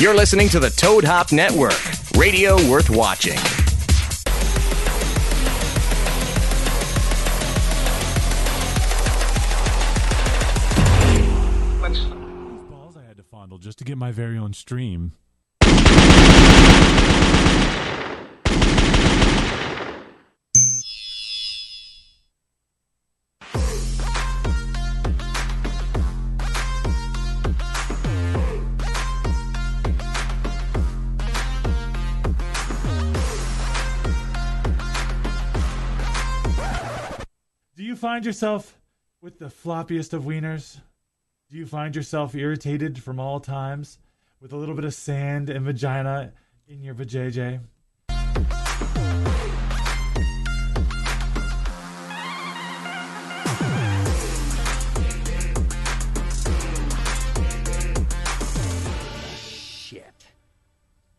You're listening to the Toad Hop Network, radio worth watching. balls I had to fondle just to get my very own stream. Find yourself with the floppiest of wieners? Do you find yourself irritated from all times with a little bit of sand and vagina in your vajayjay? Shit.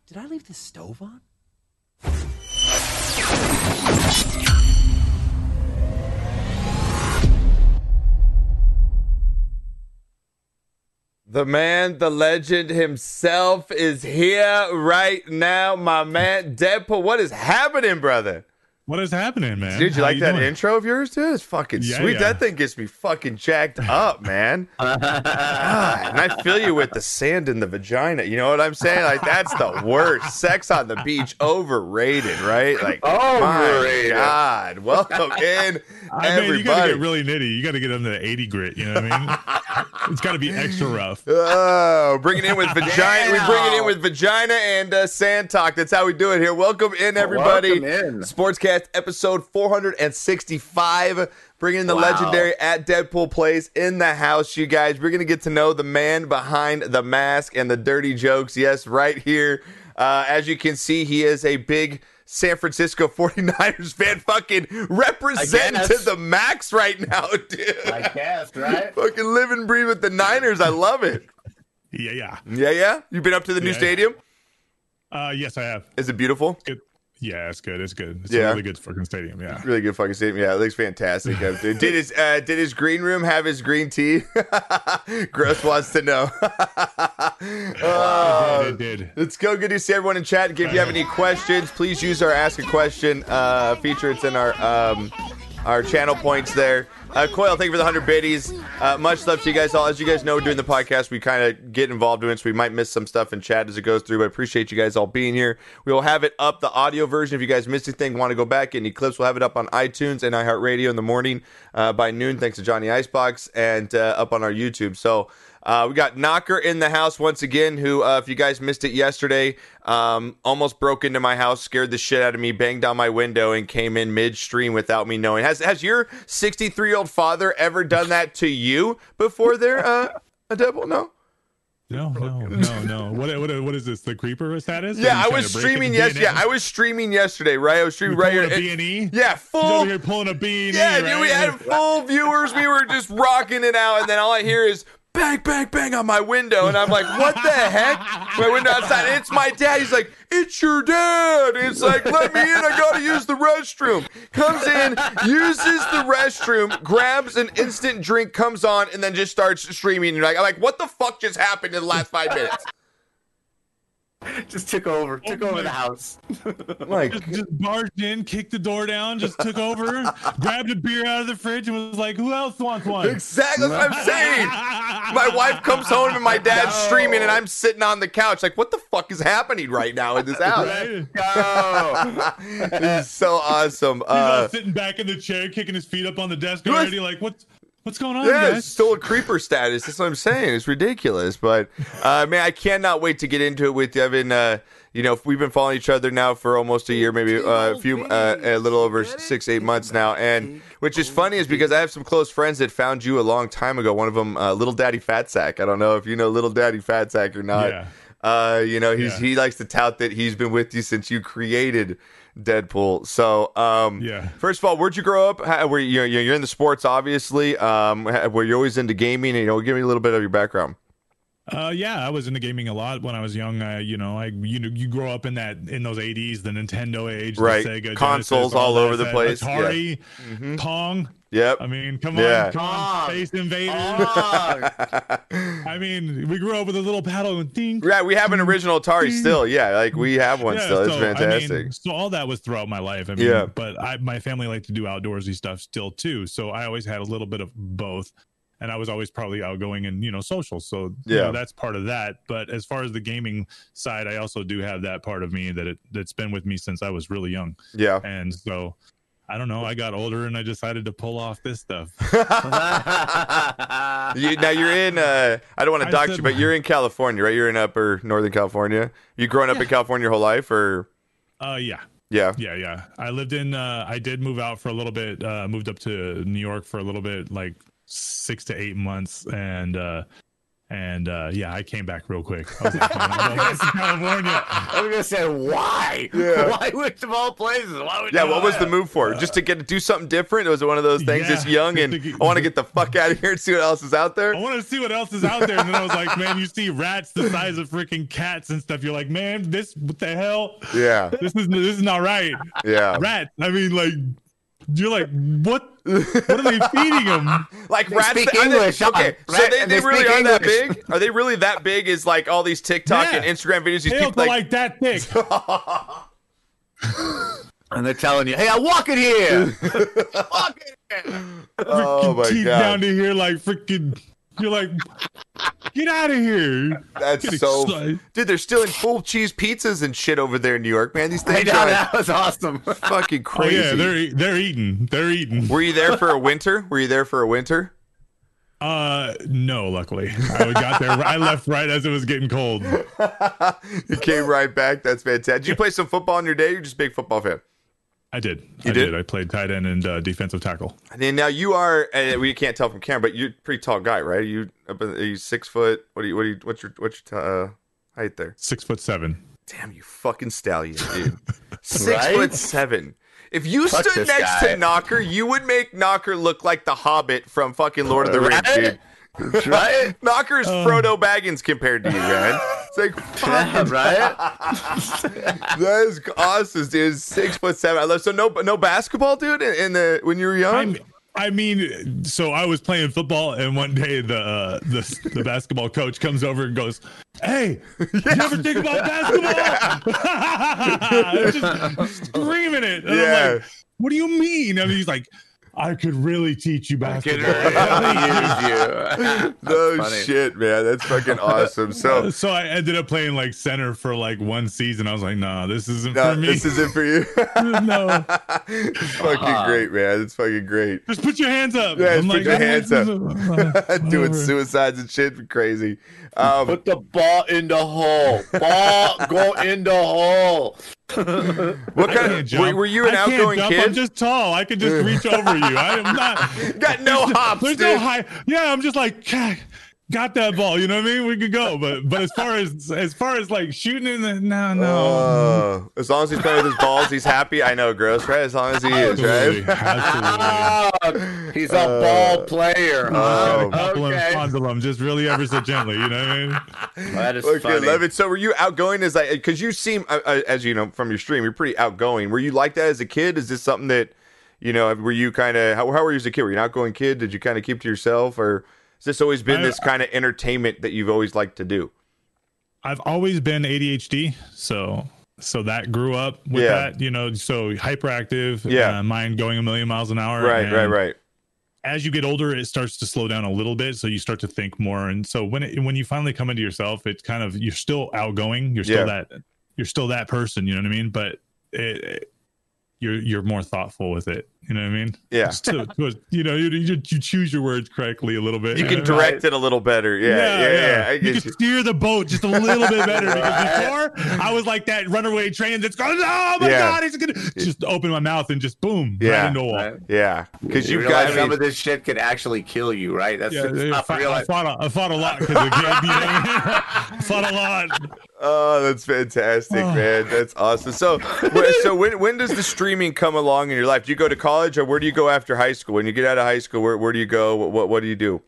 Did I leave the stove on? The man, the legend himself is here right now, my man Deadpool. What is happening, brother? What is happening, man? Dude, you How like that doing? intro of yours, dude? It's fucking Yeah, sweet. yeah. That thing gets me fucking jacked up, man. God, and I feel you with the sand in the vagina. You know what I'm saying? Like that's the worst. Sex on the beach, overrated, right? Like, my God, welcome in, I mean, you gotta get really nitty. You gotta get under the 80 grit, you know what I mean? it's gotta be extra rough. Oh, bring it in with vagina. We bring it in with vagina and uh, sand talk. That's how we do it here. Welcome in, everybody. Welcome in. Sportscast episode 465. Bringing the Wow. legendary at Deadpool Plays in the house, you guys. We're going to get to know the man behind the mask and the dirty jokes. Yes, right here. Uh, as you can see, he is a big San Francisco 49ers fan. Fucking representing I to the max right now, dude. I guess, right? Fucking live and breathe with the Niners. I love it. Yeah, yeah. Yeah, yeah. You've been up to the new Yeah. stadium? Uh, yes, I have. Is it beautiful? Good. Yeah, it's good. It's good. It's Yeah. a really good fucking stadium. Yeah. Really good fucking stadium. Yeah, it looks fantastic. Uh, Did did his uh, did his green room have his green tea? Gross wants to know. Uh, It did. Let's go. Good to see everyone in chat. If you have any questions, please use our ask a question uh, feature. It's in our um, our channel points there. Uh, Coil, thank you for the hundred biddies. Uh, much love to you guys all. As you guys know, doing the podcast, we kind of get involved in it, so we might miss some stuff in chat as it goes through. But I appreciate you guys all being here. We will have it up the audio version. If you guys missed anything, want to go back any clips, we'll have it up on iTunes and iHeartRadio in the morning uh, by noon. Thanks to Johnny Icebox and uh, up on our YouTube. So. Uh, we got Knocker in the house once again, who, uh, if you guys missed it yesterday, um, almost broke into my house, scared the shit out of me, banged on my window, and came in midstream without me knowing. Has Has your 63 year old father ever done that to you before there, uh, a devil? No? No, no, no, no. What, what, what is this? The creeper status? Yeah, I was streaming yesterday. yes. Yeah, I was streaming yesterday, right? I was streaming You right pulling here. a B&E? Yeah, full. over here pulling a B and E. Yeah, dude, we had full viewers. We were just rocking it out, and then all I hear is bang, bang, bang on my window, and I'm like, "What the heck?" My window outside. It's my dad. He's like, "It's your dad." It's like, "Let me in. I gotta use the restroom." Comes in, uses the restroom, grabs an instant drink, comes on, and then just starts streaming. And like, I'm like, "What the fuck just happened in the last five minutes?" Just took over, took over the house. Like, Just, just barged in, kicked the door down, just took over, grabbed a beer out of the fridge, and was like, "Who else wants one?" exactly what I'm saying. My wife comes home and my dad's streaming, and I'm sitting on the couch, like, "What the fuck is happening right now in this house?" Right? Go. This is so awesome. He's all Uh, sitting back in the chair, kicking his feet up on the desk What? already. Like, what's what's going on, yeah, guys? it's still a creeper status. That's what I'm saying. It's ridiculous. But uh, man, I cannot wait to get into it with you. I've been, uh, you know, we've been following each other now for almost a year, maybe uh, a few, uh, a little over six, eight months now. And which is funny is because I have some close friends that found you a long time ago. One of them, uh, Little Daddy Fat Sack. I don't know if you know Little Daddy Fat Sack or not. Yeah. Uh, you know, he's Yeah. he likes to tout that he's been with you since you created Deadpool. So, um, Yeah. First of all, where'd you grow up? How, were you, you're in the sports, obviously. Um, were you always into gaming? You know, give me a little bit of your background. Uh, yeah, I was into gaming a lot when I was young. I, you know, I, you know, you grow up in that in those '80s, the Nintendo age, Right. The Sega, Consoles Genesis, all that, over the that place, yeah. Atari, Mhm. Pong. Yep. I mean, come Yeah. on, come on, Pong. Space Invaders. I mean, we grew up with a little paddle and thing. Right, we have an original Atari still. Yeah, like we have one still. It's so, I fantastic. mean, so all that was throughout my life. I mean, Yeah. but I, my family liked to do outdoorsy stuff still too. So I always had a little bit of both. And I was always probably outgoing and, you know, social. So, you Yeah. know, that's part of that. But as far as the gaming side, I also do have that part of me that it, that's been with me since I was really young. yeah. And so I don't know. I got older and I decided to pull off this stuff. You, now you're in. Uh, I don't want to dox said- you, but you're in California, right? You're in Upper Northern California. You growing up in California your whole life, or Uh, yeah. yeah? Yeah, yeah. I lived in. Uh, I did move out for a little bit. Uh, moved up to New York for a little bit, like six to eight months, and uh, and uh, yeah, I came back real quick. I was like, "Man, I'm going to California. I was gonna say why? Yeah. Why which of all places? Why would Yeah, you what was the move for? Just to get to do something different? It was it one of those things? Yeah, just young and to get- I want to get the fuck out of here and see what else is out there. I want to see what else is out there. And then I was like, man, you see rats the size of freaking cats and stuff. You're like, man, this what the hell? Yeah, This is this is not right. yeah. Rats. I mean, like, you're like, what? What are they feeding them? Like They rats. speak they- English, huh? okay, so Right, they, they, they really speak are that big? Are they really that big? Is like all these TikTok Yeah. and Instagram videos? You Tails keep are like, like that thick. And they're telling you, hey, I walk it here. walk it here. oh freaking my teeth god, down to here like freaking you're like get out of here that's so. excited. Dude, they're still stealing full cheese pizzas and shit over there in New York, man. These I things know are that was awesome. fucking oh crazy. yeah they're e- they're eating they're eating Were you there for a winter? Were you there for a winter? uh no luckily i got there i left right as it was getting cold you came right back. That's fantastic. Did you play some football in your day? You're just a big football fan. I did You i did? did? i played tight end and uh, defensive tackle And then now you are. Uh, we can't tell from camera, but you're a pretty tall guy, right? you are you six foot? What do you? What do you? What's your what's your uh, height there? six foot seven Damn, you fucking stallion, dude. Six Right? foot seven. If you Fuck stood next guy. to Knocker, you would make Knocker look like the Hobbit from fucking Lord of the Rings, dude. right? Knocker's Um. Frodo Baggins compared to you, man. It's like Yeah, fucking right? that is awesome, dude. Six foot seven. I love so no no basketball, dude. In, in the when you were young, I'm, I mean, so I was playing football, and one day the uh, the the basketball coach comes over and goes, "Hey, you ever think about basketball?" just screaming it. And Yeah. I'm like, "What do you mean?" And he's like, "I could really teach you Could basketball." really use you. no shit, man. That's fucking awesome. So. so I ended up playing like center for like one season. I was like, "Nah, this isn't No, for me." this isn't for you. no, it's fucking great, man. It's fucking great. just put your hands up. Yeah, I'm just put your hands up. up. Doing suicides and shit, crazy. Um, Put the ball in the hole. Ball go in the hole. what kind of were, were you an I can't outgoing jump. kid? I'm just tall. I can just reach over you. I am not. Got no hops, There's dude. no high. Yeah, I'm just like, "God, got that ball. You know what I mean? We could go. But but as far as as far as like shooting in the no no. Oh, as long as he's playing with his balls, he's happy. I know, gross, right? As long as he is, Absolutely, right? absolutely. He's a ball player. Oh. Got okay. of just really ever so gently. You know what I mean? That is Okay, funny. love it. So, were you outgoing as like? Because you seem, uh, uh, as you know from your stream, you're pretty outgoing. Were you like that as a kid? Is this something that, you know, were you kind of how, how were you as a kid? Were you an outgoing kid? Did you kind of keep to yourself, or has this always been I- this kind of entertainment that you've always liked to do? I've always been ADHD, so so that grew up with Yeah. that. You know, so hyperactive. Yeah. uh, mind going a million miles an hour. Right, right, right. as you get older, it starts to slow down a little bit. So you start to think more. And so when it, when you finally come into yourself, it's kind of you're still outgoing. You're still Yeah. that you're still that person. You know what I mean? But it, it- you're you're more thoughtful with it. You know what I mean? Yeah. So, so, you know, you, you you choose your words correctly a little bit. You can direct it a little better. Yeah, yeah, yeah. I you can you. steer the boat just a little bit better because before I was like that runaway train that's going, oh my Yeah. god, it's gonna just open my mouth and just boom, Yeah. right into a wall. Right? Yeah, because You you've realize got. Some of this shit could actually kill you, right? That's Yeah, it's I, not fought, real. I, fought a, I fought a lot because of the game. I fought a lot. Oh, that's fantastic, Oh. man. That's awesome. So, so when when does the streaming come along in your life? Do you go to college, or where do you go after high school? When you get out of high school, where, where do you go? What what do you do?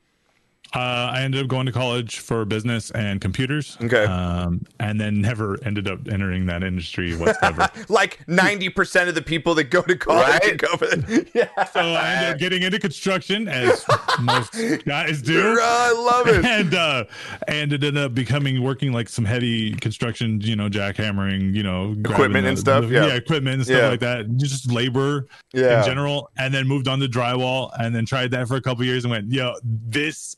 Uh, I ended up going to college for business and computers. Okay. Um, and then never ended up entering that industry whatsoever. Like 90% of the people that go to college Right? go for the, yeah. so I ended up getting into construction, as most guys do. I love it. and uh and it ended up becoming working like some heavy construction you know jackhammering you know grabbing Equipment and stuff, yeah. equipment and stuff Yeah. like that just labor Yeah. in general and then moved on to drywall and then tried that for a couple years and went yo this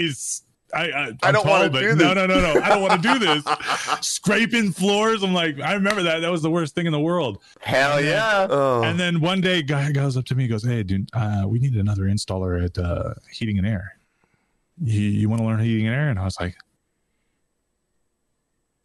is I, I, I I'm don't wanna do this. no, no, no. No. I don't want to do this. Scraping floors. I'm like, I remember that. That was the worst thing in the world. Hell yeah. Oh. And then one day, guy goes up to me, and goes, "Hey, dude, uh, we need another installer at uh, Heating and Air. You, you want to learn Heating and Air?" And I was like,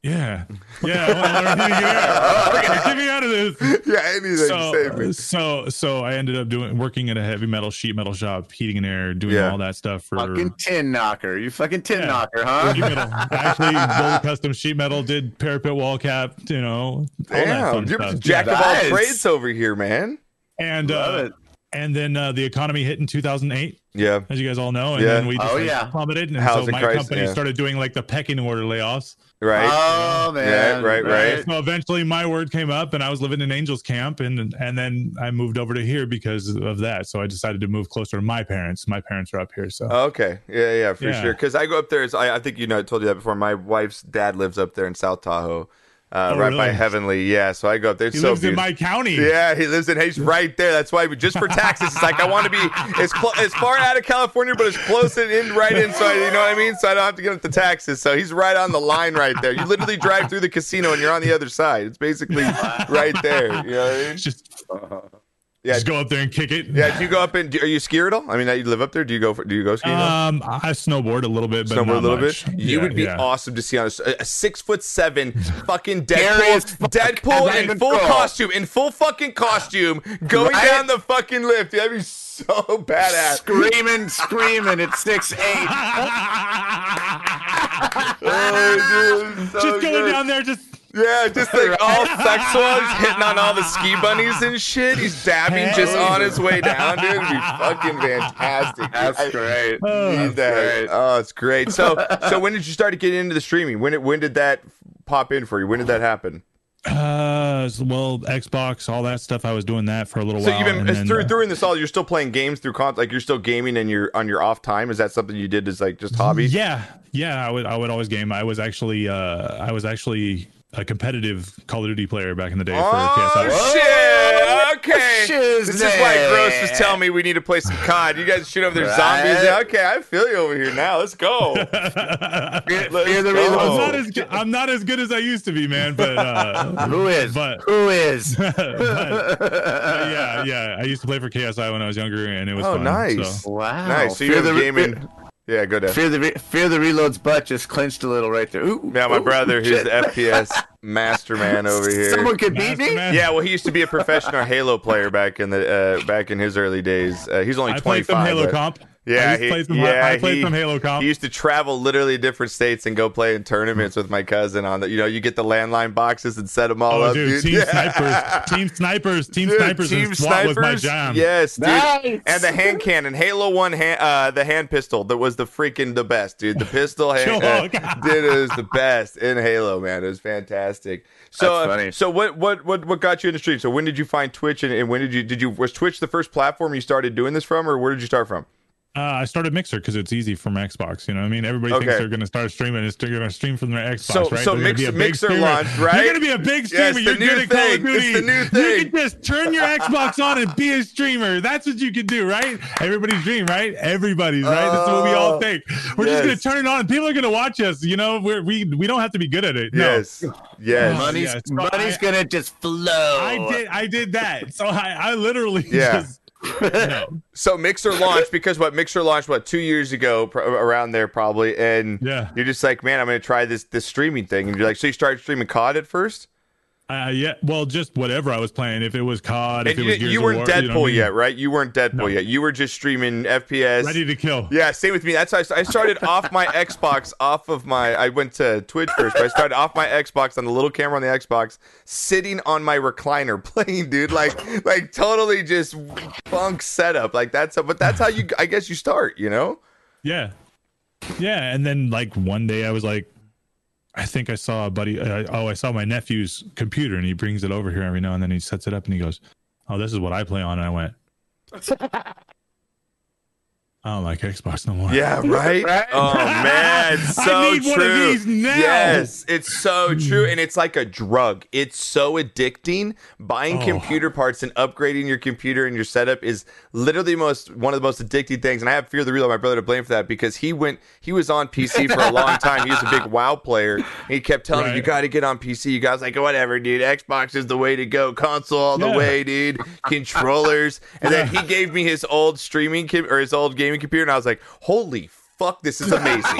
"Yeah, yeah, I want to learn Heating. Get me out of this." yeah, anything So, save me. so, so I ended up doing working at a heavy metal sheet metal shop, heating and air, doing Yeah. all that stuff for Fucking tin knocker. You fucking tin Yeah. knocker, huh? sheet metal. Actually built custom sheet metal, did parapet wall cap, you know, all Damn, you're stuff. jack of all trades over here, man. and Love uh, it. and then uh, the economy hit in 2008 Yeah. as you guys all know and Yeah. then we just Oh, like, yeah. plummeted and Housing so my crisis, company yeah. started doing like the pecking order layoffs Right. Oh man. right, right. so eventually my word came up and i was living in angels camp and and then i moved over to here because of that so i decided to move closer to my parents my parents are up here so Okay. Yeah, yeah, for Yeah. sure. Because I go up there. As, I, I think you know. I told you that before. My wife's dad lives up there in South Tahoe, uh, Oh, right by? Heavenly. Yeah. So I go up there. It's he so lives in my county Yeah, he lives in. He's right there. That's why. we Just for taxes, it's like I want to be as clo- as far out of California, but as close and in right in. So I, you know what I mean. So I don't have to get up the taxes. So he's right on the line right there. You literally drive through the casino and you're on the other side. It's basically right there. You know what I mean? just Yeah. just go up there and kick it Yeah. Do you go up and do, are you skier at all? I mean, you live up there. Do you go? For, do you go skiing? um i snowboard a little bit but Snowboard not a little much. bit. You Yeah, would be yeah. awesome to see on a, a six foot seven fucking Deadpool, fuck. Deadpool in full control. costume, in full fucking costume, going Right? down the fucking lift. That'd be so badass. Screaming, screaming at six eight. Oh, dude, so just going good. down there just Yeah, just like all sexual, he's hitting on all the ski bunnies and shit. He's dabbing just Hey. on his way down, dude. It'd be fucking fantastic. That's I- great. need That's that. great. Oh, it's great. So, so when did you start to get into the streaming? When, it, when did that pop in for you? When did that happen? Uh, well, Xbox, all that stuff. I was doing that for a little So while. So you've been and then, through uh, during this all. You're still playing games through con like you're still gaming and you're on your off time. Is that something you did as like just hobby? Yeah, yeah. I would, I would always game. I was actually, uh, I was actually a competitive Call of Duty player back in the day for Oh KSI. shit! Okay, Shiznit. this is why Gross was telling me we need to play some COD. You guys shoot over there zombies. Okay, I feel you over here now. Let's go. Fear, Let's the go. I'm not as good, I'm not as good as I used to be, man. But uh, Who is? But- Who is? but, but yeah, yeah. I used to play for KSI when I was younger, and it was Oh, fun. nice. So. wow. nice. So you're the re- gaming. Yeah, go down. Fear the re- fear the reload's butt just clenched a little right there. Ooh, Yeah, my ooh, brother, he's shit. the FPS masterman over here. Someone could beat me. Masterman. Yeah, well, he used to be a professional Halo player back in the uh, back in his early days. Uh, he's only I twenty played some five. Halo comp. Yeah, I used to he- play some, yeah, I played he- some Halo comp. He used to travel literally different states and go play in tournaments with my cousin on the. You know, you get the landline boxes and set them all Oh, up, dude, dude. team Yeah. snipers, team snipers, team Dude, snipers, team and SWAT was my snipers? jam. Yes, dude. Nice. And the hand cannon, Halo One, hand, uh, the hand pistol that was the freaking the best, dude. The pistol, hand, Sure. uh, dude, it was the best in Halo, man. It was fantastic. So, That's uh, so what, what, what, what got you in the stream? So, when did you find Twitch, and, and when did you, did you, was Twitch the first platform you started doing this from, or where did you start from? Uh, I started Mixer because it's easy from Xbox. You know, what I mean, everybody Okay. thinks they're going to start streaming. It's they're going to stream from their Xbox, So- right? so They're gonna Mix- be a big Mixer streamer. launched, right? You're going to be a big Yeah, streamer. it's the You're new good at Call of. Duty. It's the new You can just turn your Xbox on and be a streamer. That's what you can do, right? Everybody's dream, right? Everybody's right. That's what we all Oh, think. We're just going to turn it on, and people are going to watch us. You know, we're, we we don't have to be good at it. No. Yes, yes. Money's Yeah, so money's gonna just flow. I did I did that. So I, I literally Yeah. just know, So Mixer launched because what Mixer launched what two years ago, pr- around there probably, and Yeah. you're just like, man, I'm gonna try this this streaming thing, and you're like, so you started streaming COD at first, uh, yeah, well, just whatever I was playing. If it was COD, if and it was Gears you of weren't War, Deadpool you know I mean? yet, right? You weren't Deadpool No. yet. You were just streaming FPS. Ready to kill. Yeah, same with me. That's how I, st- I started off my Xbox, off of my. I went to Twitch first, but I started off my Xbox on the little camera on the Xbox, sitting on my recliner playing, dude. Like, like totally just bunk setup. Like that's, but that's how you. I guess you start. You know. Yeah. yeah, and then like one day I was like, I think I saw a buddy. Uh, oh, I saw my nephew's computer, and he brings it over here every now and then. He sets it up, and he goes, "Oh, this is what I play on." And I went, I don't like Xbox no more. Yeah, right? Right? Oh man, so I need true. one of these now. Yes, it's so hmm. true, and it's like a drug. It's so addicting. Buying Oh. computer parts and upgrading your computer and your setup is literally most one of the most addicting things. And I have fear of the real my brother to blame for that because he went he was on PC for a long time. He was a big WoW player. And he kept telling me, "You got to get on PC." You guys like whatever, dude. Xbox is the way to go. Console all the way, dude. Controllers. And then he gave me his old streaming com- or his old gaming computer, and I was like, "Holy fuck, this is amazing."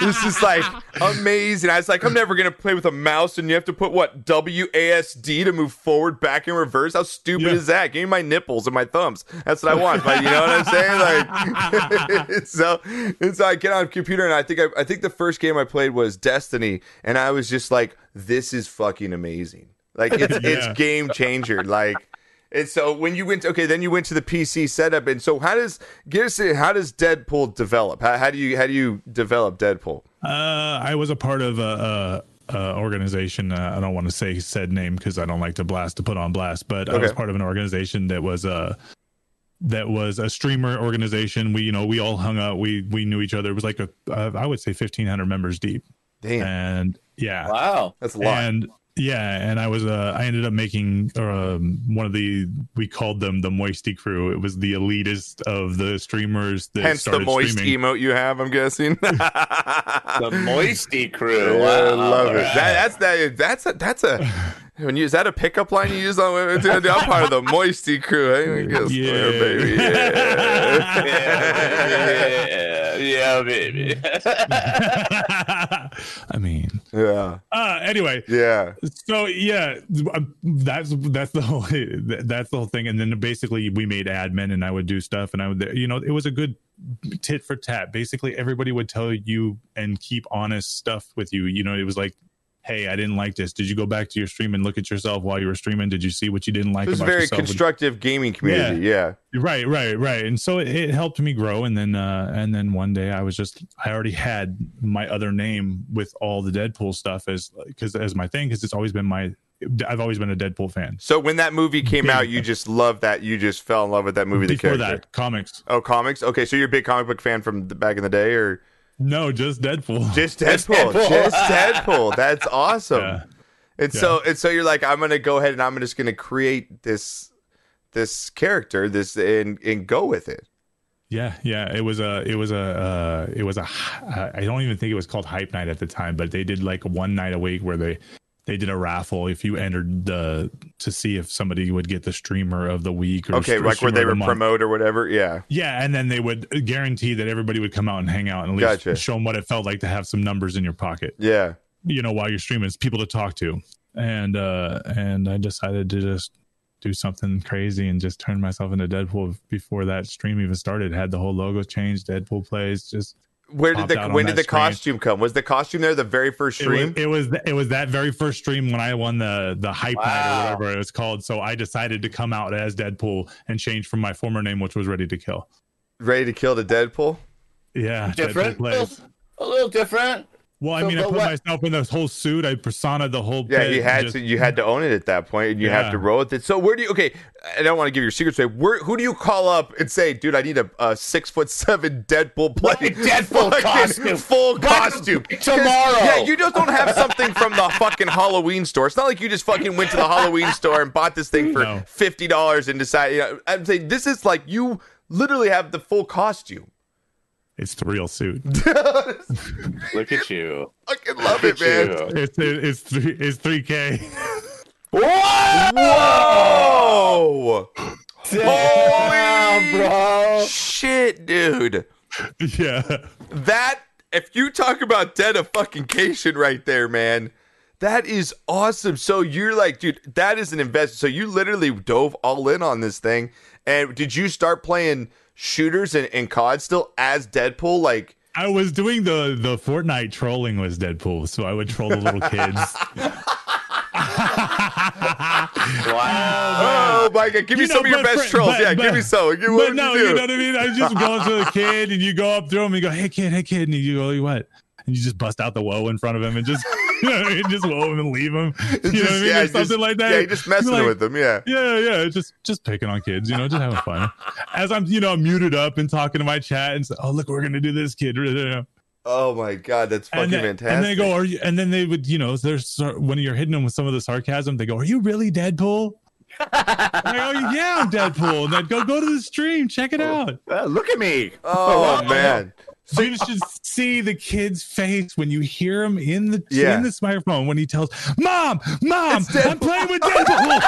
this is like amazing. I was like, I'm never gonna play with a mouse, and you have to put what WASD to move forward, back, and reverse. How stupid Yeah. is that? Give me my nipples and my thumbs. That's what I want. But you know what I'm saying? Like, so, and so I get on computer, and I think I, I think the first game I played was Destiny, and I was just like, this is fucking amazing. Like it's it's game changer. Like. And so when you went, okay, then you went to the PC setup, and so how does give us how does Deadpool develop? How, how do you how do you develop Deadpool? Uh, I was a part of a, a, a organization. Uh, I don't want to say said name because I don't like to blast to put on blast, but I was part of an organization that was a that was a streamer organization. We you know we all hung out. We we knew each other. It was like a uh, I would say fifteen hundred members deep, Damn, and yeah, Wow. that's a lot. and yeah, and I was uh, I ended up making um, one of the we called them the Moisty Crew. It was the elitist of the streamers that Hence the started moist streaming. emote you have, I'm guessing. The Moisty crew. Wow. I love it. Alright. That, that's that. That's a. That's a. When you is that a pickup line you use on women? Dude, I'm part of the moisty crew. I guess, Yeah. baby. Yeah. yeah, yeah, baby. I mean, yeah. uh, anyway, Yeah. so yeah, that's that's the whole that's the whole thing. And then basically we made admin, and I would do stuff, and I would you know it was a good tit for tat. Basically, everybody would tell you and keep honest stuff with you. You know, it was like. Hey, I didn't like this. Did you go back to your stream and look at yourself while you were streaming? Did you see what you didn't like? It was a very yourself? constructive gaming community. Yeah. yeah. Right, right, right. And so it, it helped me grow. And then, uh, and then one day I was just, I already had my other name with all the Deadpool stuff as, because as my thing, because it's always been my, I've always been a Deadpool fan. So when that movie came out, you just loved that. You just fell in love with that movie. The Before character. that, comics. Oh, comics. Okay, so you're a big comic book fan from the, back in the day, or No, just Deadpool. just Deadpool? Deadpool. Just Deadpool. That's awesome. Yeah. And so and so you're like, I'm gonna go ahead and I'm just gonna create this this character, this and and go with it. Yeah, yeah. It was a, it was a, uh, it was a. Uh, don't even think it was called Hype Night at the time, but they did like one night a week where they, they did a raffle if you entered the to see if somebody would get the streamer of the week or Okay, like where they would promote or whatever. Yeah. Yeah, and then they would guarantee that everybody would come out and hang out and at least Gotcha. show them what it felt like to have some numbers in your pocket. Yeah. You know, while you're streaming, it's people to talk to. And uh and I decided to just do something crazy and just turn myself into Deadpool before that stream even started. Had the whole logo changed, Deadpool plays, just Where did the when did the screen. costume come? Was the costume there the very first it was, stream? it was it was that very first stream when I won the the hype night or whatever it was called. So I decided to come out as Deadpool and change from my former name, which was Ready to Kill. Ready to kill the Deadpool? Yeah, Different. Deadpool plays. A little different. Well, I So, mean, I put what- myself in this whole suit. I persona the whole. Thing. Yeah, you had just- to you had to own it at that point, and you have to roll with it. So where do you? Okay, I don't want to give your secrets away. Where who do you call up and say, dude, I need a, a six foot seven Deadpool play, Right, Deadpool fucking costume. full Buy costume 'em tomorrow. Yeah, you just don't have something from the fucking Halloween store. It's not like you just fucking went to the Halloween store and bought this thing for No. fifty dollars and decided. You know, I'm saying this is like you literally have the full costume. It's the real suit. Look at you. Fucking love it, man. it's it's three it's three k. Whoa! Damn, bro. Shit, dude. yeah, That if you talk about dedication right there, man, that is awesome. So you're like, dude, that is an investment. So you literally dove all in on this thing. And did you start playing shooters and, and COD still as Deadpool? Like, I was doing the the Fortnite trolling was Deadpool, so I would troll the little kids. Wow! Oh my god, give me You know, some of your best trolls. but- yeah, give me some. Give, But no, you you, know what I mean. I just go up to the kid and you go up to him and you go, "Hey kid, hey kid," and you go, "What?" And you just bust out the woe in front of him and just, you know, what I mean? just woe him and leave him. You know what I mean? yeah, or just- something like that. Yeah, just messing Like, with them. Yeah. Yeah, yeah, just just picking on kids, you know, just having fun. As I'm, you know, muted up and talking to my chat and say, "Oh, look, we're gonna do this, kid." Oh my god, that's fucking and then, fantastic. And they go, "Are you?" And then they would, you know, there's when you're hitting them with some of the sarcasm, they go, "Are you really Deadpool?" I'm like, oh yeah, I'm Deadpool. And then go go to the stream, check it out. Uh, look at me. oh man. So you should see the kid's face when you hear him in the Yeah. in this microphone when he tells, "Mom, mom, I'm playing with Deadpool."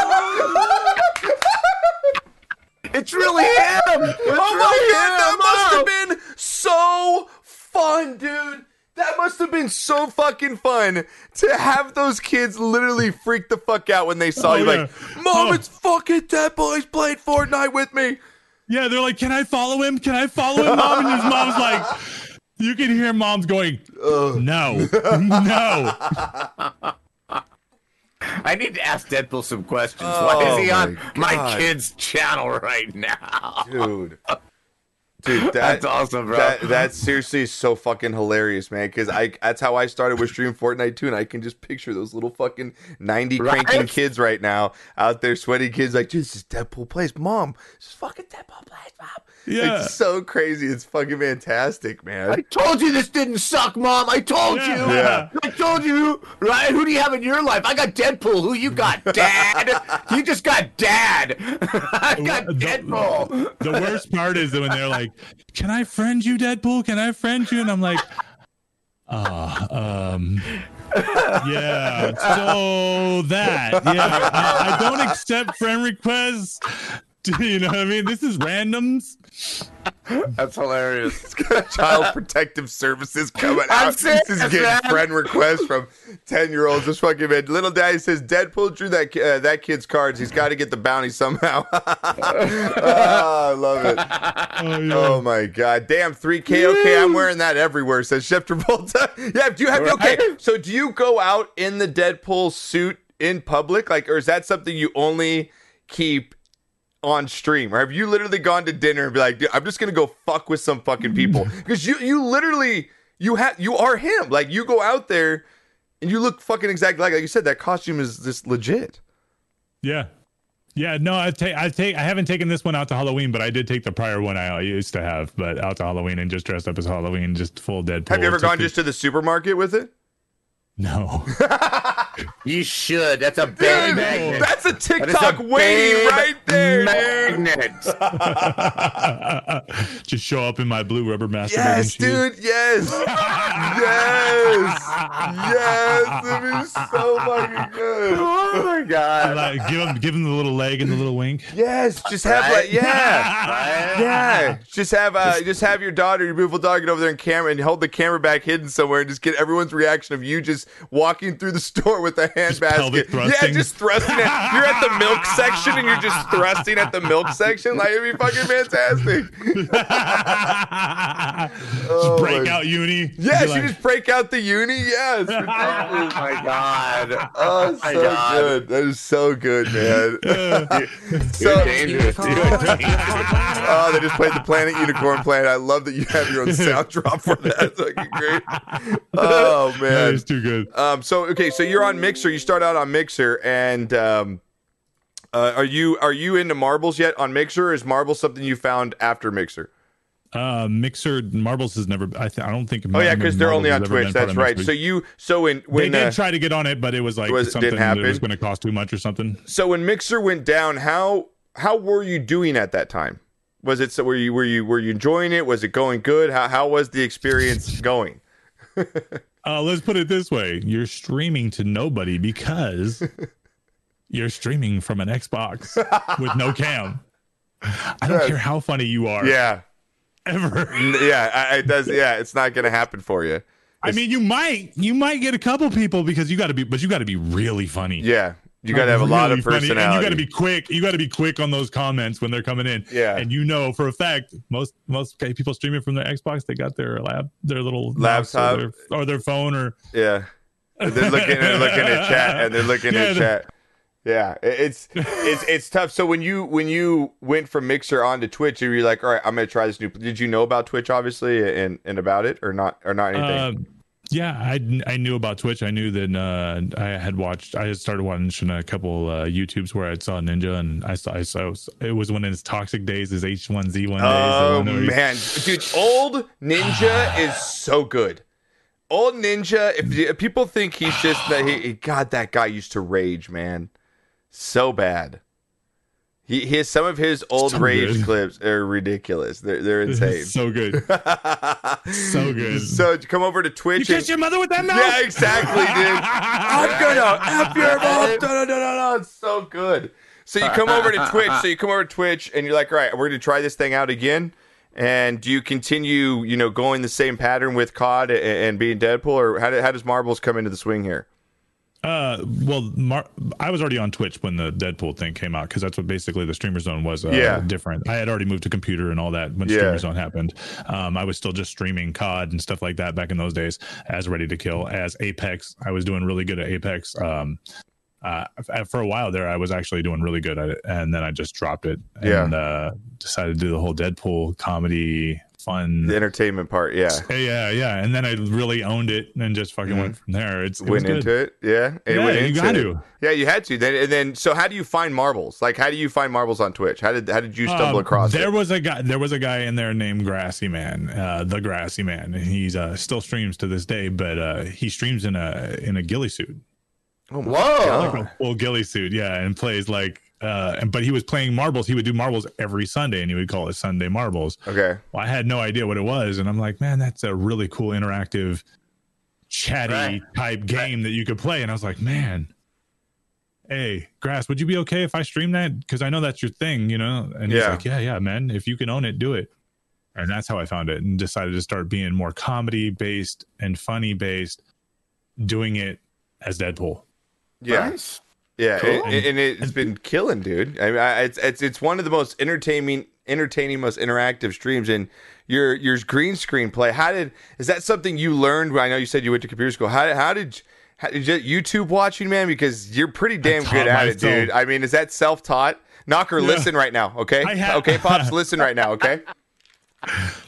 It's really him. It's Oh my really god, that him. must have been so fun, dude. That must have been so fucking fun to have those kids literally freak the fuck out when they saw Oh, you. yeah. Like, Mom, Oh. it's fucking Deadpool. He's playing Fortnite with me. Yeah, they're like, "Can I follow him? Can I follow him, mom?" And his mom's like, "You can hear mom's going, no, no." I need to ask Deadpool some questions. Oh Why is oh he on my my, God. kid's channel right now? Dude. Dude, that, That's awesome, bro. That that seriously is so fucking hilarious, man. Because I that's how I started with stream Fortnite too, and I can just picture those little fucking ninety Right? cranking kids right now out there, sweaty kids like, "Dude, this is Deadpool Plays, mom. This is fucking Deadpool plays, mom." Yeah. it's so crazy. It's fucking fantastic, man. I told you this didn't suck, Mom. I told Yeah. you. Yeah. I told you. Right? Who do you have in your life? I got Deadpool. Who you got? Dad. you just got Dad. I got The- Deadpool. The worst part is that when they're like, "Can I friend you, Deadpool? Can I friend you?" And I'm like, "Ah, um, yeah." So that, yeah, I, I don't accept friend requests. You know what I mean? This is randoms. That's hilarious. Child Protective Services coming I'm out. serious, This is getting man. friend requests from ten year olds. This fucking man. Little Daddy says Deadpool drew that uh, that kid's cards. He's got to get the bounty somehow. Ah, I love it. Oh, yeah. Oh my god, damn, 3K. Okay, I'm wearing that everywhere. Says Chef Travolta. yeah, do you have okay? So do you go out in the Deadpool suit in public, like, or is that something you only keep on stream? Or have you literally gone to dinner and be like, Dude, I'm just gonna go fuck with some fucking people? Because you you literally you have you are him. Like you go out there and you look fucking exactly like like you said. That costume is just legit. Yeah. Yeah, no, I take, I take, I haven't taken this one out to Halloween, but I did take the prior one I used to have, but out to Halloween and just dressed up as Halloween, just full Deadpool. Have you ever gone the- just to the supermarket with it? No. You should. That's a big magnet. that's a That is a TikTok waiting big right there, magnet. just show up in my blue rubber master. Yes, dude. Yes. yes. Yes. It'd be so fucking good. oh my god. Like, give him, give him the little leg and the little wink. Yes. Just have Right? like yeah. Yeah. Just have uh just have your daughter, your beautiful daughter, get over there in camera and hold the camera back hidden somewhere and just get everyone's reaction of you just walking through the store with a hand Just basket. Yeah, just thrusting at you're at the milk section and you're just thrusting at the milk section. Like it'd be fucking fantastic. just break my- out uni. Yeah, she like, just break out the uni. Yeah, it's ridiculous. Oh my god. Oh, my so God. good. That is so good, man. You're so, dangerous. You're dangerous. oh, they just played the Planet Unicorn Planet. I love that you have your own sound drop for that. It's fucking great. Oh man. is too good. Um. So okay. So you're on Mixer. You start out on Mixer, and um, uh, are you are you into marbles yet on Mixer? Or is marbles something you found after Mixer? Uh, Mixer Marbles has never. I, th- I don't think. Oh yeah, because they're only on Twitch. That's right. So you so when they did uh, try to get on it, but it was like Was- something didn't that happen? was going to cost too much or something. So when Mixer went down, how how were you doing at that time? Was it so were you were you were you enjoying it? Was it going good? How how was the experience going? Uh, let's put it this way: you're streaming to nobody because you're streaming from an Xbox with no cam. I don't care how funny you are. Yeah, Ever. Yeah, I, it does. Yeah, it's not gonna happen for you. I mean, you might you might get a couple people because you got to be, but you got to be really funny. Yeah, you got to have a lot of funny, personality. And you got to be quick. You got to be quick on those comments when they're coming in. Yeah. And you know for a fact most most people streaming from their Xbox, they got their lab, their little Laptop. or their, or their phone or yeah. They're looking, they're looking at chat, and they're looking Yeah, at chat. Yeah, it's it's it's tough. So when you when you went from Mixer on to Twitch, you were like, all right, I'm gonna try this new. Did you know about Twitch, obviously, and and about it, or not, or not anything? Um, yeah, I, I knew about Twitch. I knew that uh, I had watched. I had started watching a couple uh, YouTubes where I saw Ninja, and I saw. I saw it was one of his toxic days, his H one Z one days. oh the one where he- man, dude, old Ninja is so good. Old Ninja, if, if people think he's just that, he, he- God, that guy used to rage, man, so bad. He, has some of his old So rage good. clips are ridiculous. They're they're insane. so good. So good. So come over to Twitch. You and- kiss your mother with that mouth? Yeah, exactly, dude. I'm gonna F your mom. No, no, no, no, no. It's so good. So you come over to Twitch. So you come over to Twitch and you're like, all right, we're gonna try this thing out again. And do you continue, you know, going the same pattern with COD and, and being Deadpool, or how, do, how does Marbles come into the swing here? Uh, well, Mar- I was already on Twitch when the Deadpool thing came out because that's what basically the Streamer Zone was. Uh, Yeah. different. I had already moved to computer and all that when Yeah. Streamer Zone happened. Um, I was still just streaming COD and stuff like that back in those days as Ready to Kill, as Apex. I was doing really good at Apex. Um, uh, for a while there, I was actually doing really good at it, and then I just dropped it Yeah. and uh, decided to do the whole Deadpool comedy fun. The entertainment part, yeah. Yeah, yeah, and then I really owned it and just fucking went from there. It's it was Went good. into it, yeah. It Yeah, went you got it. to. Yeah, you had to. Then and then, so how do you find marbles? Like, how do you find marbles on Twitch? How did how did you stumble Um, across there it? was a guy there was a guy in there named grassy man uh the grassy man he's uh still streams to this day but uh he streams in a in a ghillie suit Oh my Whoa. God. a full ghillie suit yeah and plays like uh and but he was playing marbles. He would do marbles every sunday and he would call it sunday marbles. Okay. well i had no idea what it was. And i'm like man that's a really cool interactive chatty Right. type game that you could play. And i was like man hey grass would you be okay if i stream that? Because i know that's your thing you know? And he's Yeah. like yeah yeah man. If you can own it do it. And that's how i found it and decided to start being more comedy based and funny based doing it as deadpool. Yeah. Yeah, Cool. and, and it's been killing, dude. I mean, I, it's it's it's one of the most entertaining, entertaining, most interactive streams. And your your green screen play. How did is that something you learned? I know you said you went to computer school. How how did how, did you, YouTube watching, man? Because you're pretty damn good at it, dude. I mean, is that self taught? Knocker, listen right now, okay? Okay, pops, listen right now, okay?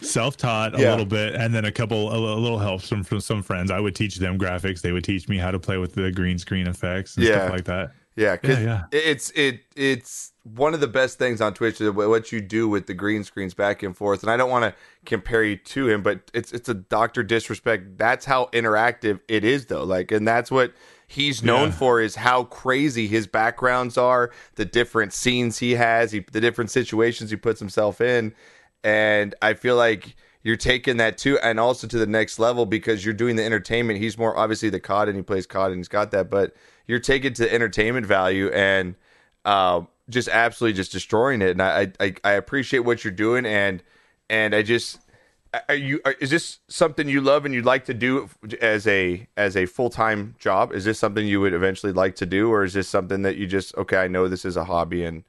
Self-taught a Yeah. little bit and then a couple a, little help from, from some friends i would teach them graphics they would teach me how to play with the green screen effects and Yeah. stuff like that Yeah, because Yeah, it's it it's one of the best things on Twitch is what you do with the green screens back and forth. And I don't want to compare you to him, but it's it's a doctor disrespect. That's how interactive it is, though. Like, and that's what he's known Yeah. for is how crazy his backgrounds are, the different scenes he has, he, the different situations he puts himself in, and I feel like. You're taking that too, and also to the next level because you're doing the entertainment. He's more obviously the COD, and he plays COD, and he's got that. But you're taking to entertainment value and uh, just absolutely just destroying it. And I, I I appreciate what you're doing, and and I just are you are, is this something you love and you'd like to do as a as a full time job? Is this something you would eventually like to do, or is this something that you just okay? I know this is a hobby and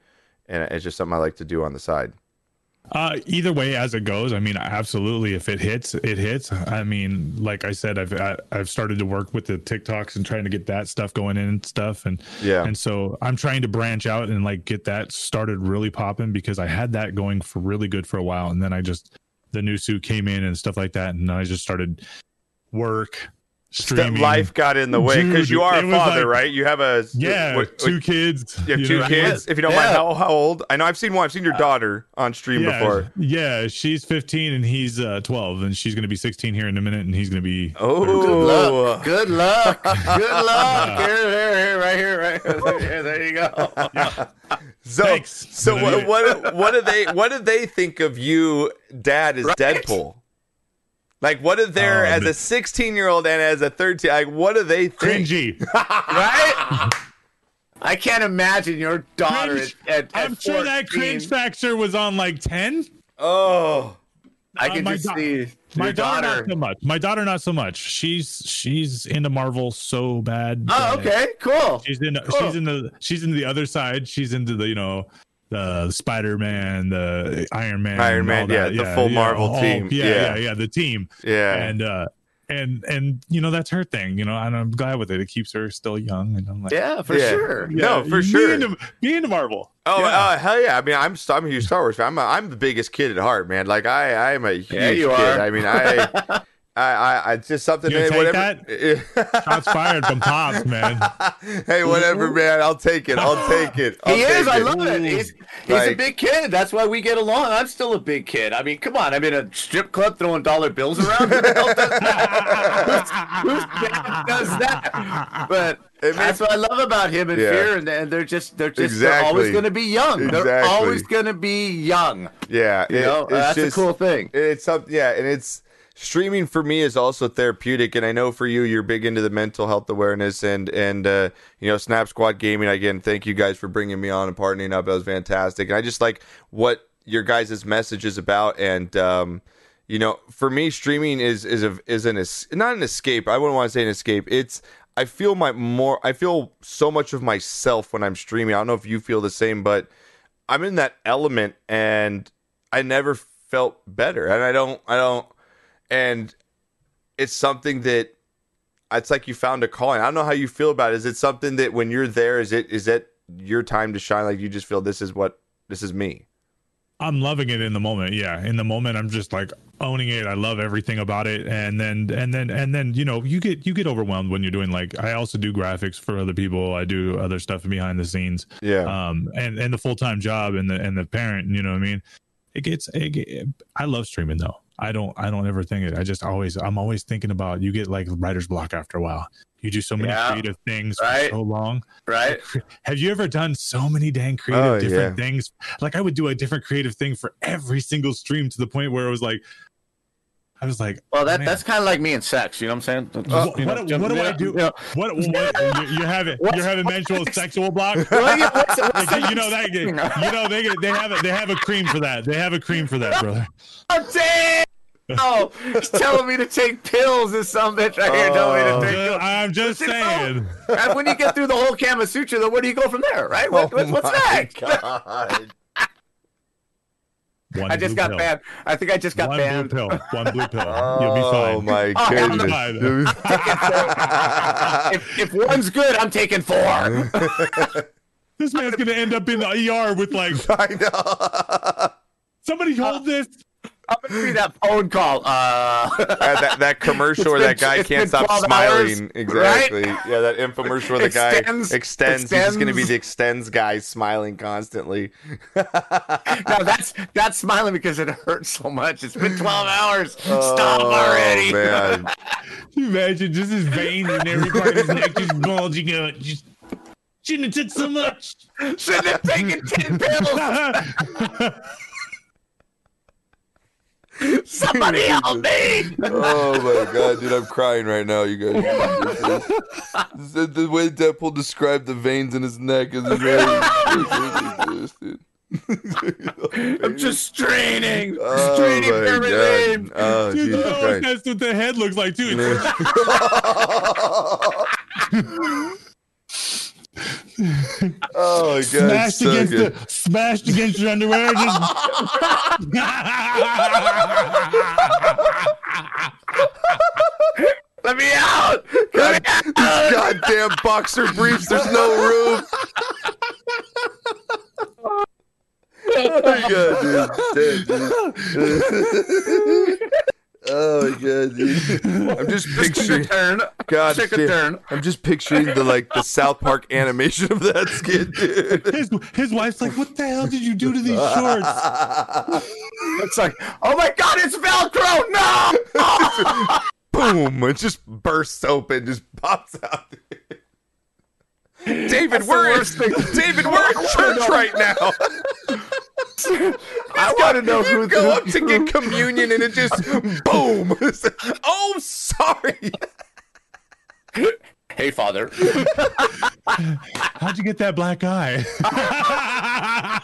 and it's just something I like to do on the side. Uh, either way, as it goes, I mean, absolutely. If it hits, it hits. I mean, like I said, I've I, I've started to work with the TikToks and trying to get that stuff going in and stuff, and Yeah. and so I'm trying to branch out and like get that started really popping because I had that going for really good for a while, and then I just the new suit came in and stuff like that, and I just started work streaming. life got in the way because you are a father, like- right? You have a yeah, what- two kids. You have you two know? kids. If you don't mind, how how old? I know I've seen one. I've seen your daughter on stream Yeah, before. yeah, she's 15 and he's uh, 12, and she's gonna be 16 here in a minute, and he's gonna be Oh, Luck. Good luck. Good luck. Here, here, here, right here, right here. There you go. So, Thanks. so what, what what do they what do they think of you, Dad, as Right? Deadpool? Like, what are there Oh, as a sixteen year old and as a thirteen? Like, what do they think? cringy. Right? I can't imagine your daughter Cringe. at, at, at I'm sure that cringe factor was on like 10. Oh, I Uh, can my just da- see My daughter, daughter. not so much. My daughter, not so much. She's she's into Marvel so bad. Oh, okay, cool. She's in. Cool. She's in the. She's into the other side. She's into the you know the Spider Man, the Iron Man, Iron Man, all that. yeah, the full Marvel all- team. Yeah, Yeah. yeah, yeah, the team. yeah. And uh, and and you know that's her thing, you know, and I'm glad with it. It keeps her still young, and I'm like, Yeah, for Yeah. sure. No, for me sure. into- Me into Marvel. Oh, Yeah. uh, hell yeah! I mean, I'm I'm a huge Star Wars fan. I'm a, I'm the biggest kid at heart, man. Like I I'm a huge Yeah, you kid. are. I mean, I I I, I it's just something. You that gonna whatever. Shots fired from pops, man. hey, whatever, man. I'll take it. I'll take it. I'll He is. take I love it. He's he's a big kid. That's why we get along. I'm still a big kid. I mean, come on. I'm in a strip club throwing dollar bills around. Who does that? Who's, whose does that? But It that's what I love about him and Yeah. Fear, and, and they're just they're just they're always going to be young. They're always going to be young. Yeah, You it- know, it's that's just- a cool thing. It's something, yeah, and it's streaming for me is also therapeutic, and I know for you, you're big into the mental health awareness and and uh, you know, Snap Squad Gaming. Again, thank you guys for bringing me on and partnering up. That was fantastic, and I just like what your guys' message is about, and um, you know, for me, streaming is is a is an es- not an escape. I wouldn't want to say an escape. It's I feel my more I feel so much of myself when I'm streaming. I don't know if you feel the same, but I'm in that element and I never felt better. And I don't I don't and it's something that it's like you found a calling. I don't know how you feel about it. Is it something that when you're there, is it is it your time to shine? Like you just feel this is what this is me. I'm loving it in the moment. Yeah, in the moment, I'm just like owning it. I love everything about it, and then and then and then you know you get you get overwhelmed when you're doing like I also do graphics for other people. I do other stuff behind the scenes. Yeah. Um, and and the full time job and the and the parent. You know what I mean? It gets. It, get- I love streaming though. I don't. I don't ever think it. I just always. I'm always thinking about. You get like writer's block after a while. You do so many Yeah, creative things right. for so long. Right? Have you ever done so many dang creative Oh, different yeah. things? Like I would do a different creative thing for every single stream to the point where it was like, I was like, Well, that man, that's kind of like me and sex. You know what I'm saying? what, You know, what, what do you I do? you know, What, what you, you have it? You're having menstrual sexual block. What's- what's Like, you know that you know they they have a, they have a cream for that. They have a cream for that, brother. Damn! Oh, he's telling me to take pills or some bitch right here telling me Oh. to take pills. I'm just Listen, saying. And when you get through the whole Kama Sutra, then where do you go from there, right? What, what- what's Oh my next? God. One I just got pill. banned. I think I just got One banned. blue pill. One blue pill. You'll be Oh fine. my Oh, hell no. goodness. If, if one's good, I'm taking four. This man's gonna end up in the ER with like I know. somebody hold this. I'm gonna be that phone call. Uh, Uh, that, that commercial where that guy can't stop smiling. hours, exactly. Yeah, that infomercial where the guy Extenze- Extenze. He's just going to be the Extenze guy smiling constantly. no, that's that's smiling because it hurts so much. It's been 12 hours. Stop Oh, already. man. Imagine just his veins and every part of his neck just bulging out. Just shouldn't have took so much. Shouldn't have taken 10 pills. Somebody help me. Oh my god, dude, I'm crying right now, you guys. the, the way Deadpool described the veins in his neck is very. I'm just straining. Oh straining my god. Oh Dude, Jesus oh, Christ. that's what the head looks like too. Oh my god. smashed so against good. the smashed against your underwear. Just Let me out. Let me out. These goddamn boxer briefs, there's no room. oh my god, dude. Dead, dude. oh my god, dude. I'm just Took a picturing turn. God Took a damn. turn. I'm just picturing the like the South Park animation of that skit, dude. his his wife's like, "What the hell did you do to these shorts?" It's like, oh my god, it's Velcro. No. Boom! It just bursts open, just pops out. David, That's we're in, worst thing. David, we're in church right now. I want to know You who go up to get communion and it just boom. oh, sorry. Hey, father. How'd you get that black eye?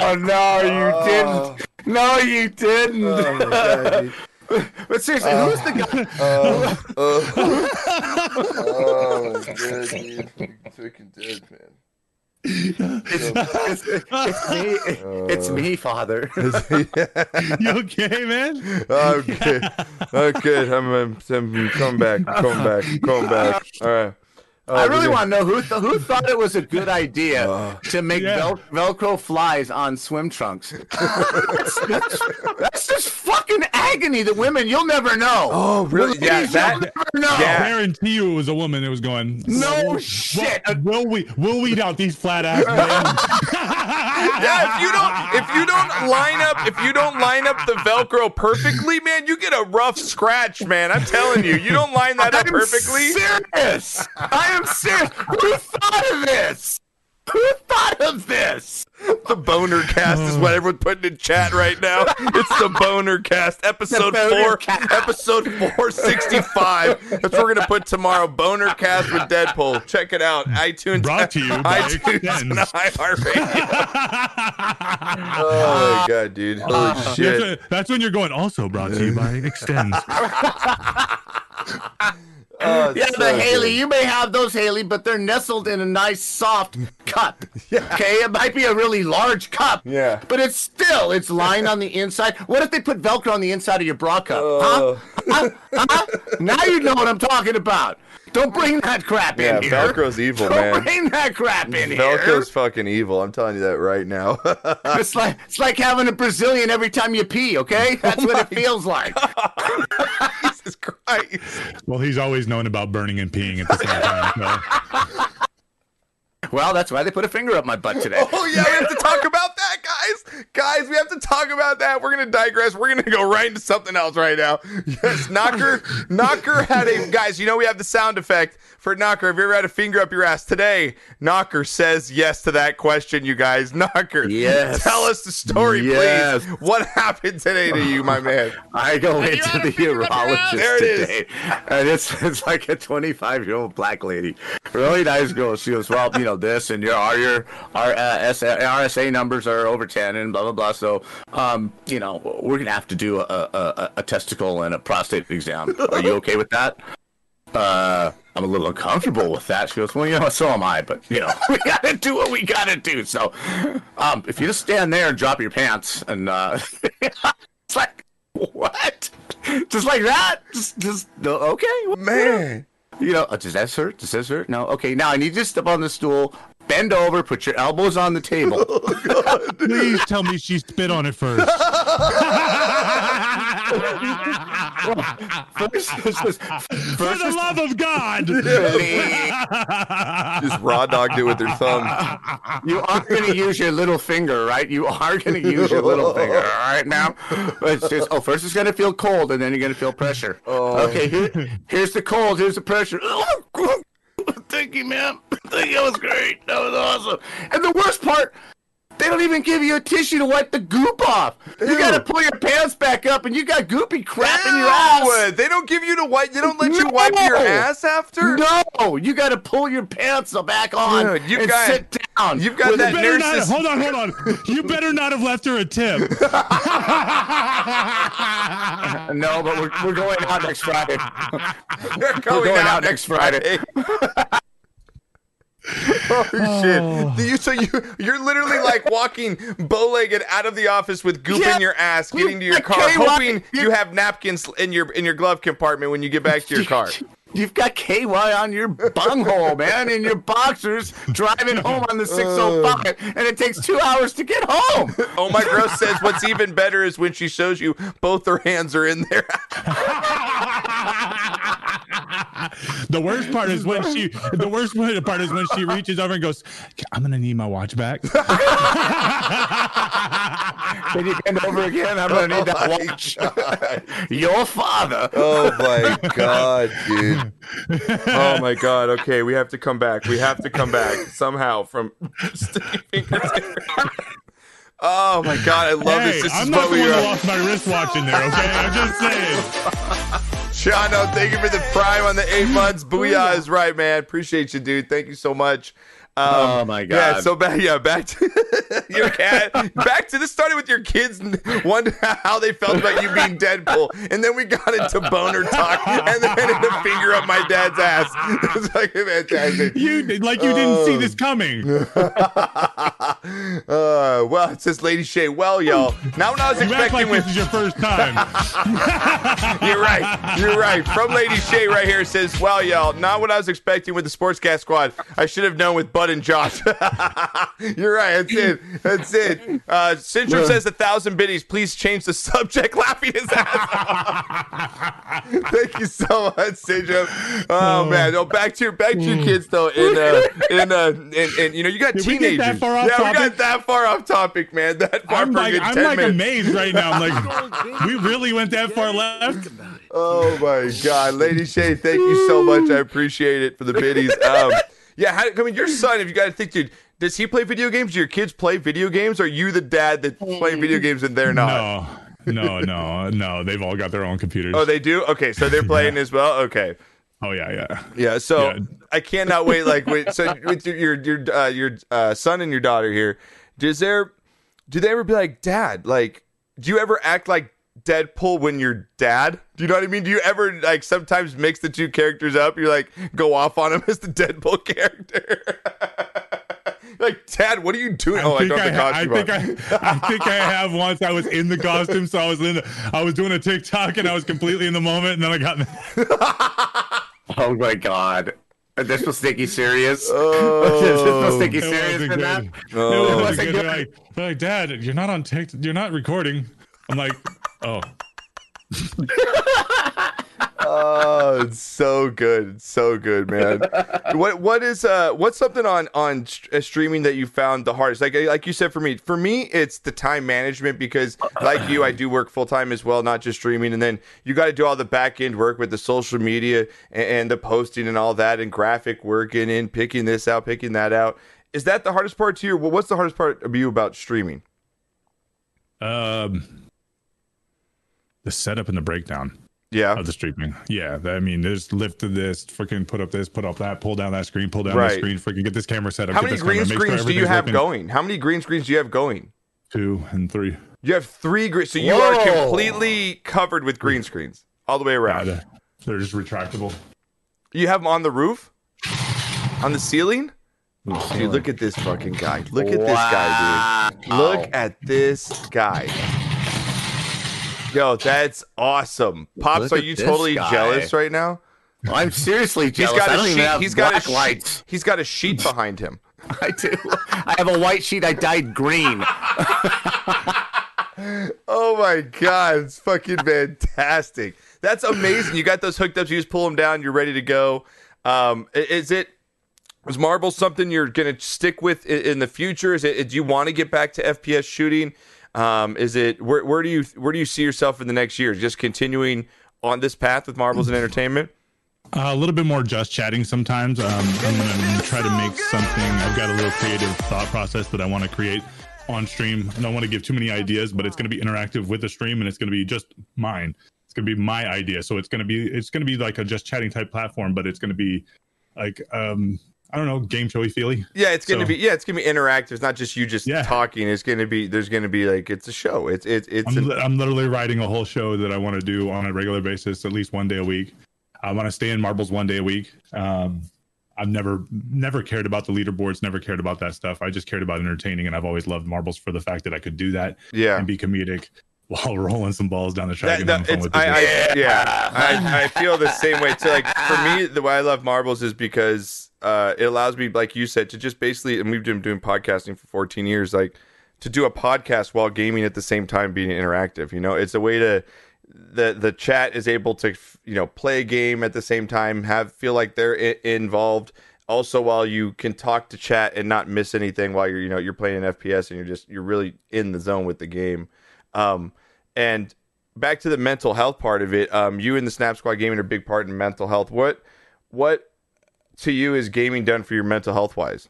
Oh no, you didn't. No, you didn't. Oh my god. dude. but seriously, who's the guy? Oh, oh, oh. oh my god, dude. You're freaking dead, man. It's, it's, it's me. Uh, it's me, Father. You okay, man? Okay. Okay, I'm, I'm, I'm coming back. Come back. Come back. All right. Oh, I really want to know who th- who thought it was a good idea uh, to make Yeah. vel- Velcro flies on swim trunks. that's, that's, that's just fucking agony. The women, you'll never know. Oh, really? Yeah, Ladies, that. you'll never know. Yeah. guarantee you it was a woman that was going. No "Will- shit. Will we? We'll weed out these flat ass men. Yeah, if you don't, if you don't line up, if you don't line up the Velcro perfectly, man, you get a rough scratch, man. I'm telling you, you don't line that up I'm perfectly. serious. I am serious. Who thought of this? Who thought of this? The boner cast is what hmm. everyone's putting in chat right now. It's the boner cast, episode boner four, cast. episode four sixty five. That's what we're gonna put tomorrow. Boner cast with Deadpool. Check it out. iTunes. Brought to you by iTunes Extenze. and iHeartRadio. Oh my god, dude! Holy That's shit! when, that's when you're going. Also brought to you by Extenze. Oh, Yeah, so the Haley. good. You may have those Haley, but they're nestled in a nice soft cup. Okay, it might be a really large cup. Yeah. But it's still it's lined on the inside. What if they put Velcro on the inside of your bra cup? Oh. Huh? Huh? Huh? Now you know what I'm talking about. Don't bring that crap Yeah, in here. Velcro's evil, Don't man. bring that crap in Velcro's here. Velcro's fucking evil. I'm telling you that right now. It's like it's like having a Brazilian every time you pee. Okay, oh that's what it feels like. Jesus Christ! Well, he's always known about burning and peeing at the same time. So. Well, that's why they put a finger up my butt today. Oh yeah, we have to talk about that, guys. Guys, we have to talk about that. We're gonna digress. We're gonna go right into something else right now. Yes, Knocker. Knocker had a guys. You know we have the sound effect for Knocker. Have you ever had a finger up your ass today? Knocker says yes to that question. You guys, Knocker. Yes. Tell us the story, Yes. please. What happened today to you, my man? I go into the urologist There it is. today, and it's it's like a 25 year old black lady, really nice girl. She goes, well, you know this, and your our your our uh, RSA numbers are over 10, and blah blah blah. So, um, you know, we're gonna have to do a a, a, testicle and a prostate exam. Are you okay with that? Uh, I'm a little uncomfortable with that. She goes, well, you know, so am I, but you know, we gotta do what we gotta do. So, um, if you just stand there and drop your pants, and uh, it's like, what? Just like that? Just, just okay, Man. You know, does that hurt? Does this hurt? No. Okay, now I need you to step on the stool, bend over, put your elbows on the table. Oh, Please tell me she spit on it first. first, first, first, For the love of God! Just raw dogged it with her thumb. you are going to use your little finger, right? You are going to use your little finger, all right? Now, it's just, oh, first it's going to feel cold, and then you're going to feel pressure. Oh. Okay, here, here's the cold, here's the pressure. Thank you, man. Thank you. That was great. That was awesome. And the worst part, they don't even give you a tissue to wipe the goop off. You got to pull your pants back up, and you got goopy crap in your ass. They don't give you to wipe. They don't let you wipe your ass after. No, you got to pull your pants back on Dude, you and got- sit down. you've got with that a- better not, hold on, hold on. You better not have left her a tip. No, but we're, we're going out next Friday. we're going, going out, out next next Friday. oh shit! Do you so you you're literally like walking bow-legged out of the office with goop Yeah. in your ass, getting to your car, KY hoping you have napkins in your in your glove compartment when you get back to your car. You've got KY on your bunghole, man, in your boxers, driving home on the uh. 605, and it takes two hours to get home. Oh my gross says what's even better is when she shows you both her hands are in there. the worst part is when she. The worst part is when she reaches over and goes, "I'm gonna need my watch back." Can you bend over again? I'm gonna need that watch. Your father. Oh my god, dude. Oh my god. Okay, we have to come back. We have to come back somehow from sticky fingers. Oh my god, I love hey, this. This I'm is not what the we one that are. lost my wristwatch in there. Okay, I'm just saying. Chano, thank you for the prime on the eight months. Booyah is right, man. Appreciate you, dude. Thank you so much. Um, Oh, my god! Yeah, so back, yeah, back to your cat. back to this started with your kids wonder how they felt about you being Deadpool, and then we got into boner talk, and then the finger up my dad's ass. It's like fantastic. You like you didn't see Oh. this coming. Uh, well, it says Lady Shay. Well, y'all. Now, when I was You expecting like with this is your first time. You're right. You're right. From Lady Shay right here says, "Well, y'all, not what I was expecting with the Sportscast squad. I should have known with Bud and Josh." You're right. That's it. That's it. Uh, Syndrome says a thousand biddies. Please change the subject. Laughing his ass off. Thank you so much, Syndrome. Oh, man. No, back to your back to your kids though. In uh, in uh, in, in you know, you got Did we teenagers. get that far off yeah, we got topic? that far off topic, man. That far I'm for a like good I'm 10 like minutes. amazed right now. I'm like, we really went that far left. Oh my God, Lady Shay, thank you so much. I appreciate it for the biddies. Um, yeah, how, I mean, your son, if you got to think, dude, does he play video games? Do your kids play video games? Or are you the dad that's playing video games and they're not? No, no, no, no. They've all got their own computers. Oh, they do. Okay, so they're playing as well. Okay, Oh yeah, yeah. yeah. So Yeah. I cannot wait. Like, wait, so with your your your, uh, your uh, son and your daughter here, does there do they ever be like, Dad? Like, do you ever act like Deadpool when you're dad? Do you know what I mean? Do you ever like sometimes mix the two characters up? You're like go off on him as the Deadpool character. like, Dad, what are you doing? oh, I think don't have the I, I think. I, I think I have once. I was in the costume, so I was in. The, I was doing a TikTok, and I was completely in the moment, and then I got. Oh my god. This oh. was sticky serious. Oh. this was sticky It serious wasn't for that. good. Oh. It wasn't wasn't good. good. They're like, they're like, Dad, you're not on TikTok. You're not recording. I'm like, oh, Oh, it's so good. So good, man. what what is uh what's something on on st- uh, streaming that you found the hardest? Like like you said for me, for me it's the time management because like you I do work full time as well, not just streaming and then you got to do all the back end work with the social media and, and the posting and all that and graphic work and, and picking this out, picking that out. Is that the hardest part to you? What's the hardest part of you about streaming? um, the setup and the breakdown Yeah. of the streaming. Yeah, I mean, there's lift this, freaking put up this, put up that, pull down that screen, pull down Right. that screen, freaking get this camera set up. How get many this camera, green sure screens do you have working. going? How many green screens do you have going? Two and three. You have three green, so you are completely covered with green screens all the way around. they're, they're just retractable. You have them on the roof, on the ceiling. Dude, look at this fucking guy. Look at this guy, dude. Look at this guy. Yo, that's awesome. Pops, Look are you totally guy. jealous right now? I'm seriously He's jealous. got I a don't even sheet. have He's got a sheet. lights. He's got a sheet behind him. I do. I have a white sheet. I dyed green. Oh my god, it's fucking fantastic. That's amazing. You got those hooked up. You just pull them down. You're ready to go. Um, is it? Is marble something you're gonna stick with in the future? Is it? Do you want to get back to FPS shooting? Um, is it? Where, where do you where do you see yourself in the next year? Just continuing on this path with marbles and entertainment? Uh, a little bit more just chatting sometimes. Um, I'm gonna try to make something. I've got a little creative thought process that I want to create on stream. I don't want to give too many ideas, but it's going to be interactive with the stream, and it's going to be just mine. It's going to be my idea. So it's going to be it's going to be like a just chatting type platform, but it's going to be like um, I don't know, game showy feely. Yeah, it's gonna So- be yeah, it's gonna be interactive. It's not just you just Yeah. talking. It's gonna be there's gonna be like it's a show. It's it's it's I'm, an- I'm literally writing a whole show that I want to do on a regular basis, at least one day a week. I want to stay in marbles one day a week. Um, I've never never cared about the leaderboards, never cared about that stuff. I just cared about entertaining, and I've always loved marbles for the fact that I could do that yeah. and be comedic while rolling some balls down the track. That, and that, fun with I. I, yeah, I, I feel the same way too. Like for me, the way I love marbles is because uh, it allows me, like you said, to just basically, and we've been doing podcasting for 14 years, like to do a podcast while gaming at the same time, being interactive. You know, it's a way to the the chat is able to you know play a game at the same time, have feel like they're I- involved. Also, while you can talk to chat and not miss anything while you're you know you're playing an FPS and you're just you're really in the zone with the game. Um, and back to the mental health part of it, um, you and the Snap Squad gaming are a big part in mental health. What what to you is gaming done for your mental health wise?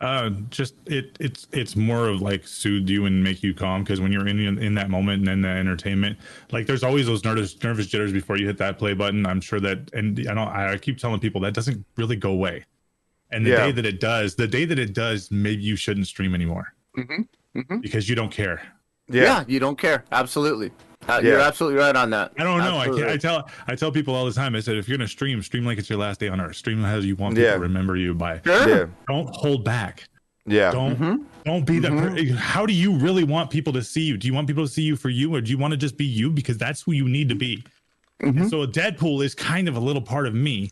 Uh, just it it's it's more of like soothe you and make you calm because when you're in in that moment and in the entertainment, like there's always those nervous nervous jitters before you hit that play button. I'm sure that, and I don't. I keep telling people that doesn't really go away. And the Yeah. day that it does, the day that it does, maybe you shouldn't stream anymore Mhm, mhm. because you don't care. Yeah. Yeah. you don't care. Absolutely. Uh, Yeah. You're absolutely right on that. I don't know. I can't. I tell I tell people all the time. I said if you're gonna stream, stream like it's your last day on earth. Stream as you want people Yeah. to remember you by. Sure. Yeah. Don't hold back. Yeah. Don't Mhm. don't be that. Mhm. How do you really want people to see you? Do you want people to see you for you, or do you want to just be you because that's who you need to be? Mhm. And so Deadpool is kind of a little part of me,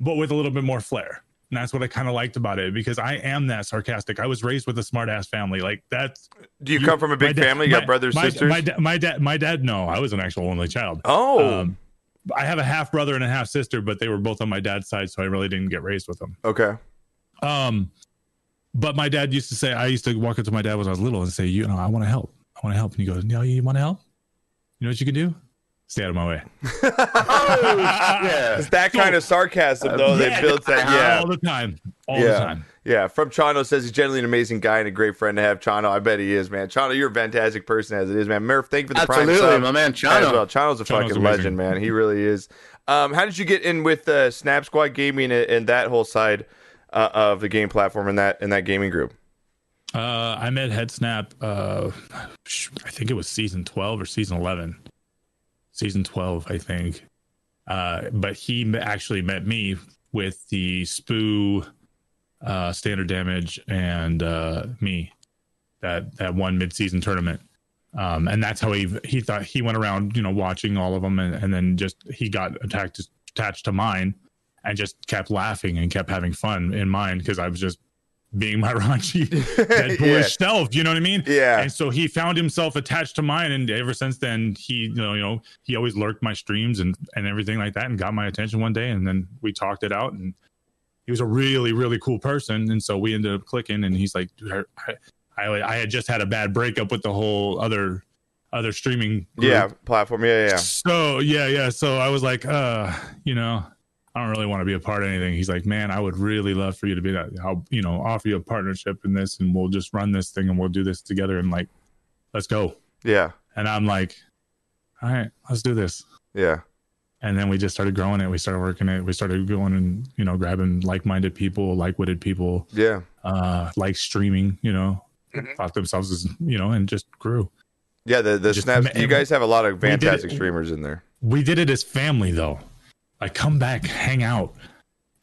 but with a little bit more flair. And that's what I kind of liked about it because I am that sarcastic. I was raised with a smart ass family. Like that's Do you, you- come from a big dad- family? You got my- brothers, my, sisters? My, da- my dad, my dad. No, I was an actual only child. oh, Um, I have a half brother and a half sister, but they were both on my dad's side, so I really didn't get raised with them. okay. Um, but my dad used to say, I used to walk up to my dad when I was little and say, you know, I want to help. I want to help. And he goes, no, you want to help? You know what you can do? Stay out of my way. yeah. It's that kind of sarcasm, though, that Yeah, builds that. Yeah. all the time, all the Yeah. time. Yeah, from Chano says he's generally an amazing guy and a great friend to have. Chano, I bet he is, man. Chano, you're a fantastic person as it is, man. Murph, thank you for the prime Absolutely, my man as Chano. well. Chano's a Chano's fucking amazing. legend, man. He really is. Um, how did you get in with uh, Snap Squad Gaming and, and that whole side uh, of the game platform and that in that gaming group? Uh, I met HeadSnap. Uh, I think it was season twelve or season eleven. Season twelve, I think. Uh, but he actually met me with the Spoo, uh, Standard Damage, and uh, me. That that one mid-season tournament. Um, and that's how he he thought he went around, you know, watching all of them, and, and then just he got attacked attached to mine, and just kept laughing and kept having fun in mine because I was just being my raunchy Deadpoolish Yeah. self. You know what I mean? Yeah. And so he found himself attached to mine, and ever since then, he you know you know he always lurked my streams and and everything like that, and got my attention one day, and then we talked it out, and he was a really really cool person, and so we ended up clicking, and he's like, dude, I I, I had just had a bad breakup with the whole other other streaming group. Yeah, platform. Yeah, yeah. So yeah, yeah. So I was like, uh, you know, I don't really want to be a part of anything. He's like, man, I would really love for you to be that. I'll, you know, offer you a partnership in this, and we'll just run this thing, and we'll do this together, and like, let's go. Yeah, And I'm like, all right, let's do this. yeah. And then we just started growing it. We started working it. We started going and you know grabbing like-minded people, like-witted people, Yeah. uh, like streaming. You know, Mm-hmm. thought themselves as you know, and just grew. Yeah, the, the Just snaps. You guys have a lot of fantastic streamers in there. we did it as family though. Like come back, hang out,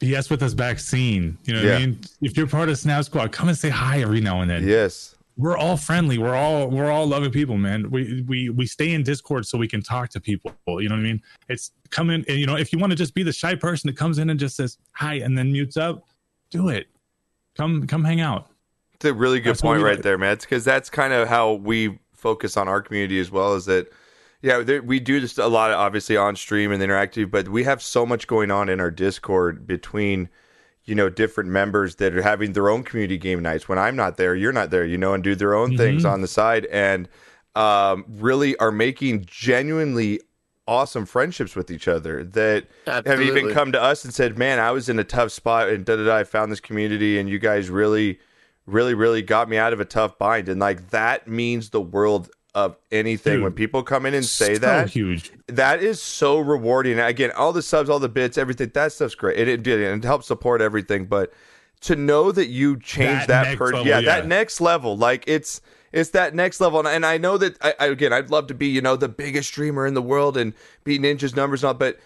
BS with us back scene. You know what Yeah. I mean? If you're part of Snap Squad, come and say hi every now and then. Yes. We're all friendly. We're all we're all loving people, man. We we we stay in Discord so we can talk to people. You know what I mean? It's come in and you know, if you want to just be the shy person that comes in and just says hi and then mutes up, do it. Come come hang out. It's a really good That's point right there, man. Because that's kind of how we focus on our community as well. Is that, yeah, there, we do this a lot, of, obviously on stream and interactive, but we have so much going on in our Discord between, you know, different members that are having their own community game nights. When I'm not there, you're not there, you know, and do their own things Mm-hmm. on the side, and um, really are making genuinely awesome friendships with each other that have even come to us and said, "Man, I was in a tough spot, and da da da. I found this community, and you guys really." really really got me out of a tough bind and like that means the world of anything Dude, when people come in and say So that huge. that is so rewarding again all the subs all the bits everything that stuff's great it, it, did it helps support everything but to know that you changed That that, next per- level, yeah, yeah. that next level like it's it's that next level and, and i know that I, I again i'd love to be you know the biggest streamer in the world and beat ninja's numbers and all but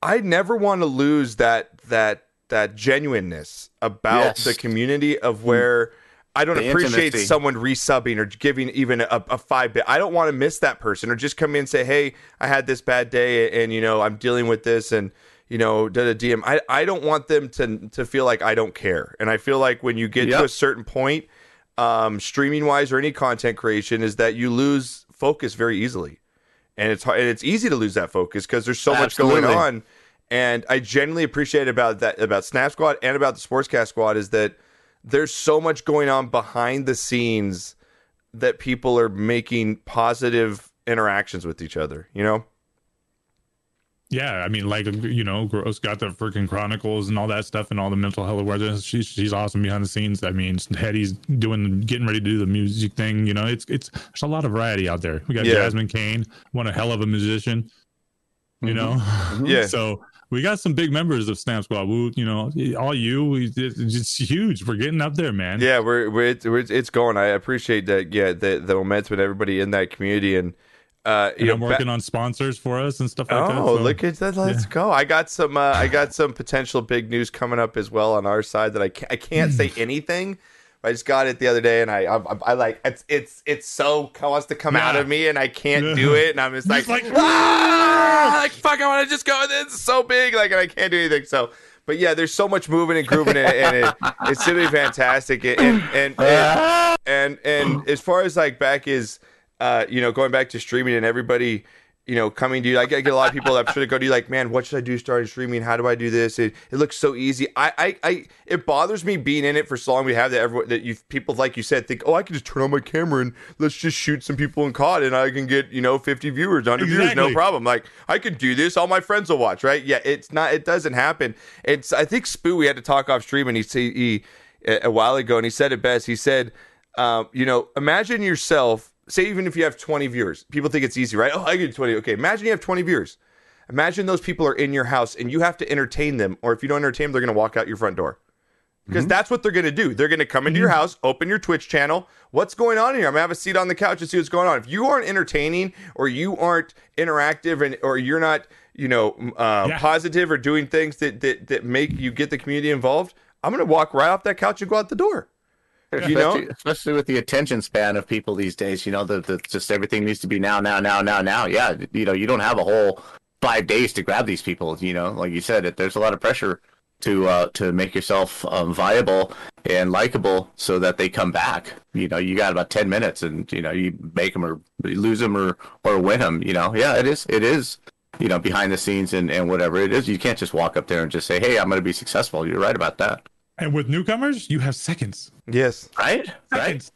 i never want to lose that that that genuineness about Yes. the community of mm. where I don't The appreciate intimacy. someone resubbing or giving even a, a five bit. I don't want to miss that person or just come in and say, "Hey, I had this bad day, and you know I'm dealing with this, and you know da da DM." I I don't want them to to feel like I don't care, and I feel like when you get to a certain point, um, streaming wise or any content creation, is that you lose focus very easily, and it's hard, and it's easy to lose that focus because there's so much going on. And I genuinely appreciate about that about Snap Squad and about the Sportscast Squad is that there's so much going on behind the scenes that people are making positive interactions with each other. You know? yeah, I mean, like you know, Gross got the freaking chronicles and all that stuff and all the mental health awareness. She's she's awesome behind the scenes. I mean, Hetty's doing getting ready to do the music thing. You know, it's it's there's a lot of variety out there. We got Yeah. Jasmine Kane, one a hell of a musician. You mm-hmm. know, mm-hmm. Yeah. so we got some big members of Snap Squad. Woo, you know, all you, we- it's huge. We're getting up there, man. Yeah, we're, we're, it's, we're it's going. I appreciate that. Yeah, the the momentum and everybody in that community and uh, you And know, I'm ba- working on sponsors for us and stuff like that. Oh, so- look at that! Let's go. I got some. Uh, I got some potential big news coming up as well on our side that I can't, I can't say anything. I just got it the other day, and I I, I like it's it's it's so wants to come out of me, and I can't do it, and I'm just like, Just like, ah, like fuck, I want to just go. Is so big, like, and I can't do anything. So, but yeah, there's so much moving and grooving, and, and it, it's simply fantastic. And and and, and and and as far as like back is uh you know going back to streaming and everybody you know coming to you. I get, I get a lot of people that should go to you like man what should i do starting streaming? How do i do this? It, it looks so easy. I, I i it bothers me being in it for so long. We have that everyone that you people like you said think oh i can just turn on my camera and let's just shoot some people in cod and i can get you know 50 viewers 100 viewers no problem. Like i could do this. All my friends will watch right? Yeah it's not it doesn't happen. It's i think spoo we had to talk off stream and he he, he a a while ago and he said it best. He said um, you know, imagine yourself, say, even if you have 20 viewers, people think it's easy, right? Oh, I get 20. Okay, imagine you have 20 viewers. Imagine those people are in your house and you have to entertain them, or if you don't entertain them, they're going to walk out your front door. Because that's what they're going to do. They're going to come into your house, open your Twitch channel. What's going on here? I'm going to have a seat on the couch and see what's going on. If you aren't entertaining or you aren't interactive and or you're not, you know, uh, Yeah. positive or doing things that, that, that make you get the community involved, I'm going to walk right off that couch and go out the door. You know? especially, especially with the attention span of people these days, you know, the, the just everything needs to be now, now, now, now, now. Yeah, you know, you don't have a whole five days to grab these people. You know, like you said, there's a lot of pressure to uh, to make yourself um, viable and likable so that they come back. You know, you got about ten minutes, and you know, you make them or lose them or or win them. You know, yeah, it is, it is. You know, behind the scenes and, and whatever it is, you can't just walk up there and just say, "Hey, I'm going to be successful." You're right about that, And with newcomers, you have seconds. Yes. right? Right.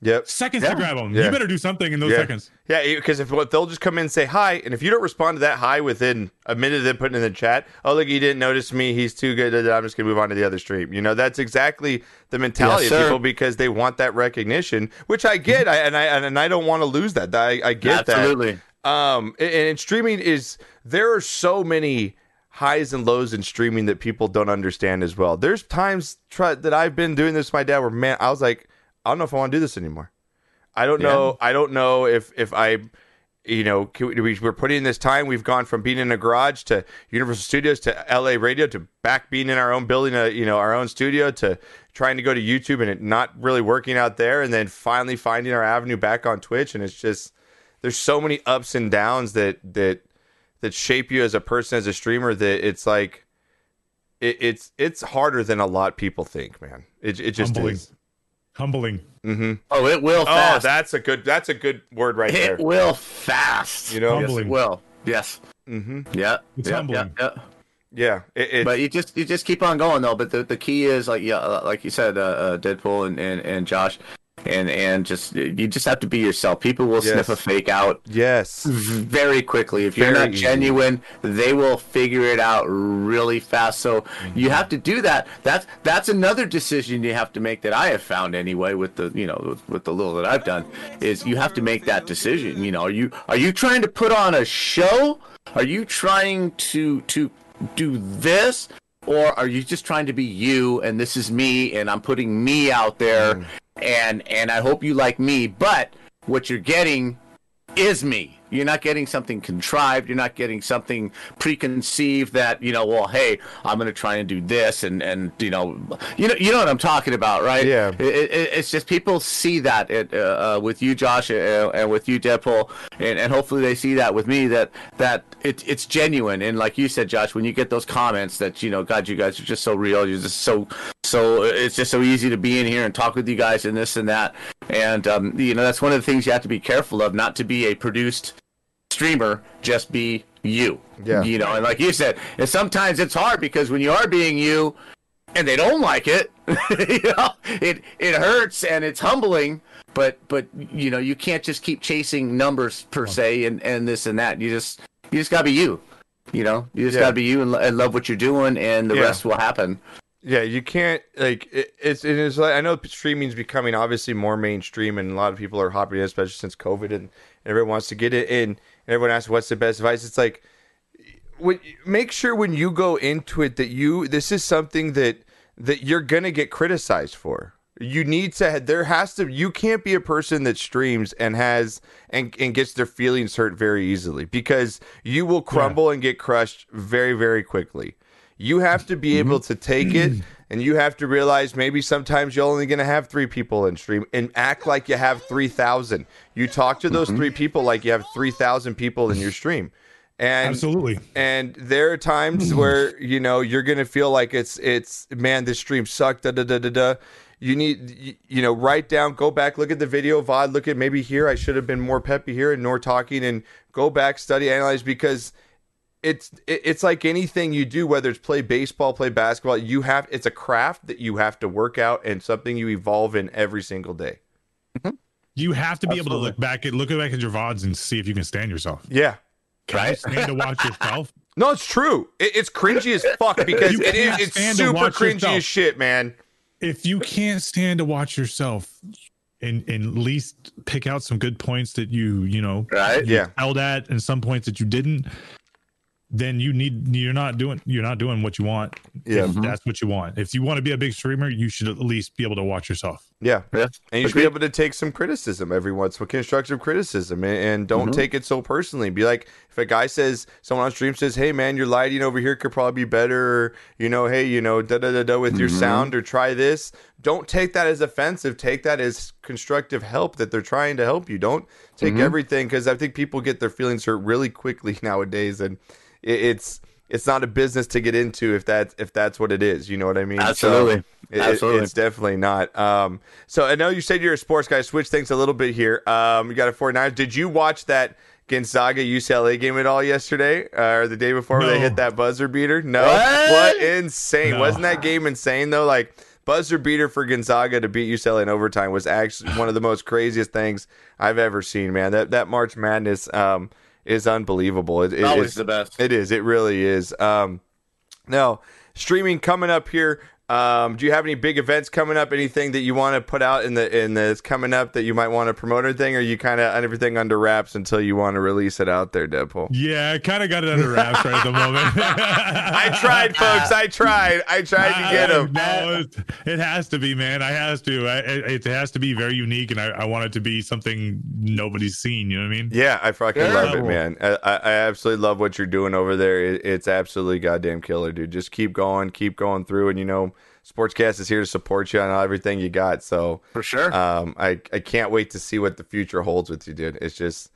Yep. Seconds Yeah. to grab them. Yeah. You better do something in those Yeah. seconds. Yeah, because if what they'll just come in and say hi, and if you don't respond to that hi within a minute of them putting in the chat, oh look, he didn't notice me, he's too good. I'm just gonna move on to the other stream. You know, that's exactly the mentality Yes, of people because they want that recognition, which I get, I, and I and I don't want to lose that. I, I get that. Absolutely. Um, and, and streaming is there are so many highs and lows in streaming that people don't understand as well. There's times try, that I've been doing this with my dad where man, I was like, I don't know if I want to do this anymore. I don't know. I don't know if if I, you know, can we, we- we're putting in this time. We've gone from being in a garage to Universal Studios to LA Radio to back being in our own building, a you know, our own studio to trying to go to YouTube and it not really working out there, and then finally finding our avenue back on Twitch. And it's just there's so many ups and downs that that that shape you as a person as a streamer that it's like it, it's it's harder than a lot people think, man. It it just Humbling. is. Humbling. Oh, it will Oh, that's a good that's a good word right there. it will fast. You know? yes, it will. Yes. Mm-hmm. Yeah. It's yeah, humbling. Yeah, yeah. Yeah, it, it, But you just you just keep on going though. But the, the key is like yeah, uh, like you said, uh, uh, Deadpool and, and, and Josh, and and just you just have to be yourself. People will Yes. sniff a fake out yes, very quickly. If you're not easy. genuine, they will figure it out really fast. So Mm-hmm. you have to do that. That's that's another decision you have to make that I have found anyway with the you know with, with the little that I've done is you have to make that decision. You know, are you are you trying to put on a show? Are you trying to to do this? Or are you just trying to be you and this is me and I'm putting me out there Mm. and and I hope you like me, but what you're getting is me. You're not getting something contrived. You're not getting something preconceived that you know. Well, hey, I'm going to try and do this, and and you know, you know, you know what I'm talking about, right? Yeah. It, it, it's just people see that it, uh, uh, with you, Josh, uh, and with you, Deadpool, and, and hopefully they see that with me that that it, it's genuine. And like you said, Josh, when you get those comments that you know, God, you guys are just so real. You're just so so. It's just so easy to be in here and talk with you guys and this and that. And um, you know, that's one of the things you have to be careful of, not to be a produced streamer, just be you. Yeah. You know, and like you said, and sometimes it's hard because when you are being you and they don't like it, you know, it it hurts and it's humbling. But but you know, you can't just keep chasing numbers per se and, and this and that. You just you just gotta be you. You know, you just Yeah. gotta be you and, and love what you're doing, and the Yeah. rest will happen. Yeah, you can't like it, it's it is like I know streaming's becoming obviously more mainstream, and a lot of people are hopping in, especially since COVID, and everyone wants to get it in. And everyone asks, "What's the best advice?" It's like, when, make sure when you go into it that you this is something that that you're gonna get criticized for. You need to. There has to. You can't be a person that streams and has and and gets their feelings hurt very easily because you will crumble and get crushed very very quickly. You have to be able mm-hmm. to take it and you have to realize maybe sometimes you're only going to have three people in stream and act like you have 3,000. You talk to those mm-hmm. three people like you have 3,000 people in your stream. And Absolutely. and there are times where you know you're gonna feel like it's it's man this stream sucked da da da da da. You need you, know write down, go back, look at the video VOD, look at maybe here I should have been more peppy here and more talking, and go back, study, analyze because it's it's like anything you do, whether it's play baseball, play basketball. You have it's a craft that you have to work out and something you evolve in every single day. Mm-hmm. You have to be able to look back at look back at your VODs and see if you can stand yourself. Yeah. Can you stand to watch yourself? No, it's true. It, it's cringy as fuck because it is. It's super watch cringy yourself. as shit, man. If you can't stand to watch yourself, and, and at least pick out some good points that you you know Right? you Yeah. held at and some points that you didn't then you need you're not doing you're not doing what you want Yeah. if that's what you want if you want to be a big streamer you should at least be able to watch yourself Yeah. Yeah. And you should be able to take some criticism every once in a while, constructive criticism, and, and don't mm-hmm. take it so personally. Be like, if a guy says, someone on stream says, "Hey, man, your lighting over here could probably be better," or, you know, "Hey, you know, da da da da with your mm-hmm. sound," or "Try this." Don't take that as offensive. Take that as constructive help that they're trying to help you. Don't take everything because I think people get their feelings hurt really quickly nowadays, and it, it's it's not a business to get into if that if that's what it is. You know what I mean? So, Absolutely. it- it- Absolutely. it's definitely not. Um, so I know you said you're a sports guy. Switch things a little bit here. Um, you got a 49ers. Did you watch that Gonzaga UCLA game at all yesterday uh, or the day before where they hit that buzzer beater? No. What? What insane. No. Wasn't that game insane though? Like buzzer beater for Gonzaga to beat UCLA in overtime was actually one of the most craziest things I've ever seen, man. That that March Madness um, is unbelievable. It, it- Always the best. It is. It really is. Um, now, streaming coming up here. Um, do you have any big events coming up? Anything that you want to put out in the in that's coming up that you might want to promote or anything? Or you kind of everything under wraps until you want to release it out there, Deadpool? yeah i kind of got it under wraps right at the moment I tried, folks. I tried. I tried to get I- him. no, it, it has to be, man. I has to. I, it, it has to be very unique, and I, I want it to be something nobody's seen. You know what I mean? Yeah, I fucking Yeah. love it, man. I, I I absolutely love what you're doing over there. It, it's absolutely goddamn killer, dude. Just keep going, keep going through, and you know, Sportscast is here to support you on everything you got. So For sure. um, I I can't wait to see what the future holds with you, dude. It's just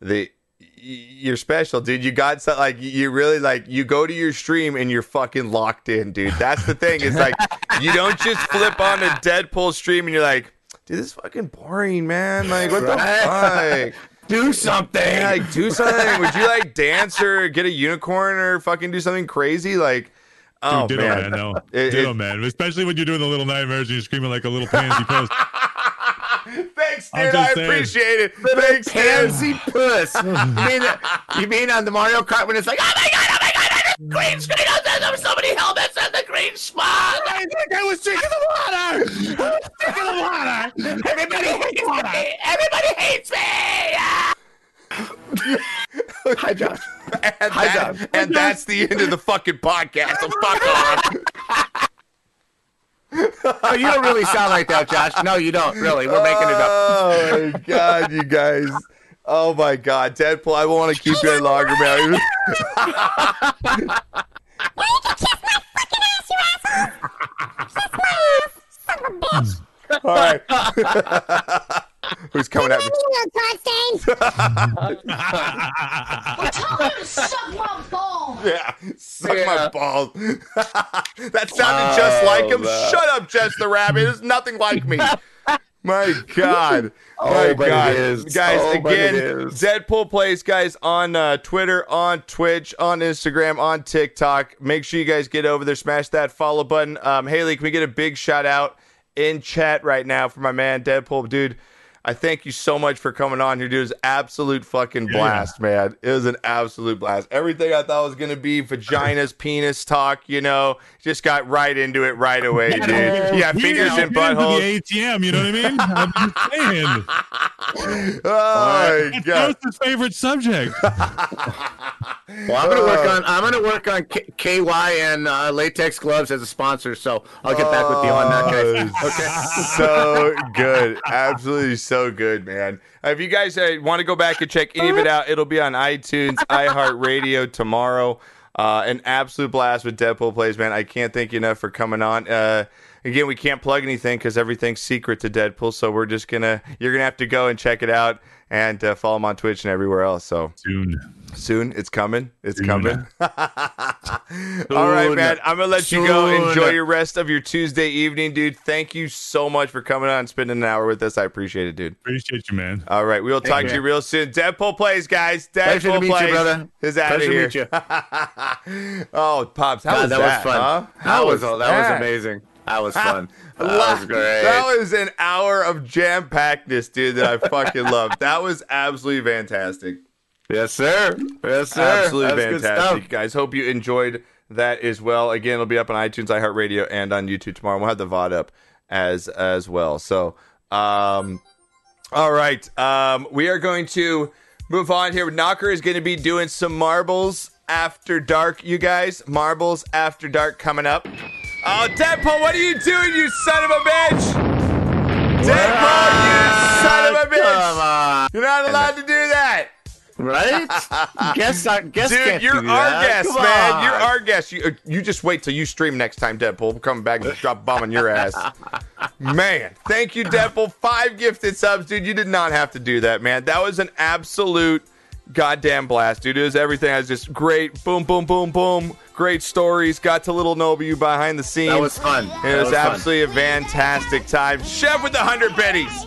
the you're special, dude. You got some like you really like you go to your stream and you're fucking locked in, dude. That's the thing. It's like you don't just flip on a Deadpool stream and you're like, dude, this is fucking boring, man. Like what the fuck? Do something. Yeah, like do something. Would you like dance or get a unicorn or fucking do something crazy? Like, oh Ditto, man, man. No, It- ditto, it- man. Especially when you're doing the little nightmares and you're screaming like a little pansy puss. Thanks, I'm dude. I saying. appreciate it. Thanks, dude. Pansy puss. you, mean, you mean on the Mario Kart when it's like, oh my god, oh my god, the green screen, oh, there were so many helmets and the green spot. I think I was drinking the water. I was drinking the water. Everybody hates me. Everybody hates me. Hi, Josh. And, Hi, that- John. and that's the end of the fucking podcast. So fuck off. Oh, you don't really sound like that, Josh. No, you don't. Really, we're making it up. Oh my god, you guys. Oh my god, Deadpool. I won't want to keep you any longer, man. Now you can kiss my fucking ass, you asshole! Kiss my ass, son of a bitch! All right. Who's coming at me? Suck my balls. Yeah, suck my Yeah. balls. that sounded just like him. man. Shut up, Jessica Rabbit. It's nothing like me. My God. Oh, My but it God. is. Guys, Oh, but it again, is. Deadpool Plays, guys, on uh, Twitter, on Twitch, on Instagram, on TikTok. Make sure you guys get over there, smash that follow button. Um, Haley, can we get a big shout out in chat right now for my man, Deadpool? Dude, I thank you so much for coming on here, dude. It was absolute fucking Yeah. blast, man. It was an absolute blast. Everything I thought was gonna be vaginas, penis talk, you know, just got right into it right away, dude. Yeah, fingers Yeah, and to buttholes. The ATM, you know what I mean? I'm just saying. Oh my god. Gross's favorite subject. Well, I'm gonna work on I'm gonna work on K- KY and uh, latex gloves as a sponsor, so I'll get back with you on that, guys. Okay. so good. Absolutely so good, man. Uh, If you guys uh, want to go back and check any of it out, it'll be on iTunes, iHeartRadio tomorrow. Uh, an absolute blast with Deadpool Plays, man. I can't thank you enough for coming on. Uh, again, we can't plug anything because everything's secret to Deadpool, so we're just gonna you're gonna have to go and check it out and uh, follow him on Twitch and everywhere else. So Soon. soon, it's coming. It's Soon. coming. All right, man. I'm gonna let you go. Enjoy your rest of your Tuesday evening, dude. Thank you so much for coming on and spending an hour with us. I appreciate it, dude. Appreciate you, man. All right, we will talk you, to you real soon. Deadpool plays, guys. Deadpool Pleasure to meet you, brother. Is out of Pleasure to meet you. oh, pops, how God, was that, that? was fun. huh? That How was that was amazing. That was fun. That was great. That was an hour of jam packedness, dude, that I fucking loved. That was absolutely fantastic. yes, sir. Yes, sir. Absolutely That's fantastic, guys. Hope you enjoyed that as well. Again, it'll be up on iTunes, iHeartRadio, and on YouTube tomorrow. We'll have the VOD up as as well. So, um, all right, um, we are going to move on here. Knocker is going to be doing some marbles after dark. You guys, marbles after dark coming up. Oh, Deadpool, what are you doing, you son of a bitch? Deadpool, you son of a Come bitch! on. You're not allowed to do that. Right? guess I guess Dude, can't you're do our that. guest, Come man. on. You're our guest. You, uh, you just wait till you stream next time, Deadpool. We'll come back and drop a bomb on your ass. Man, thank you, Deadpool. Five gifted subs, dude. You did not have to do that, man. That was an absolute goddamn blast, dude. It was everything. I was just great. Boom, boom, boom, boom. Great stories. Got to little know you behind the scenes. That was fun. It That was, was fun. absolutely a fantastic time. Chef with the 100 biddies.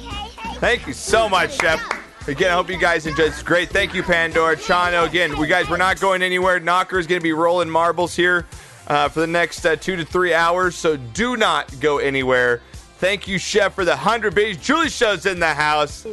Thank you so much, Chef. Again, I hope you guys enjoyed. It's great. Thank you, Pandora. Chano, again, we guys, we're not going anywhere. Knocker is going to be rolling marbles here uh, for the next uh, two to three hours, so do not go anywhere. Thank you, Chef, for the 100 biddies. Julie Show's in the house.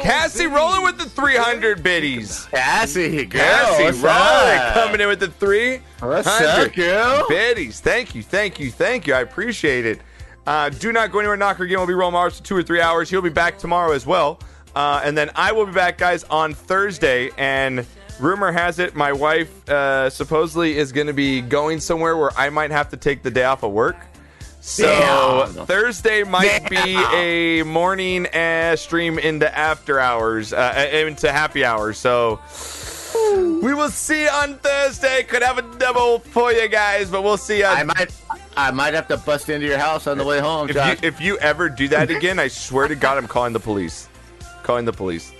Cassie rolling with the 300 biddies. Cassie, girl. Cassie rolling, up? coming in with the 300 up, biddies. Thank you, thank you, thank you. I appreciate it. Uh, do not go anywhere. Knocker again will be rolling Mars for two or three hours. He'll be back tomorrow as well. Uh, and then I will be back, guys, on Thursday. And rumor has it my wife uh, supposedly is going to be going somewhere where I might have to take the day off of work. So Damn. Thursday might be a morning uh, stream into after hours, uh, into happy hours. So we will see on Thursday. Could have a double for you guys, but we'll see. I might I might have to bust into your house on the way home, if you if you ever do that again, I swear to God, I'm calling the police. Calling the police.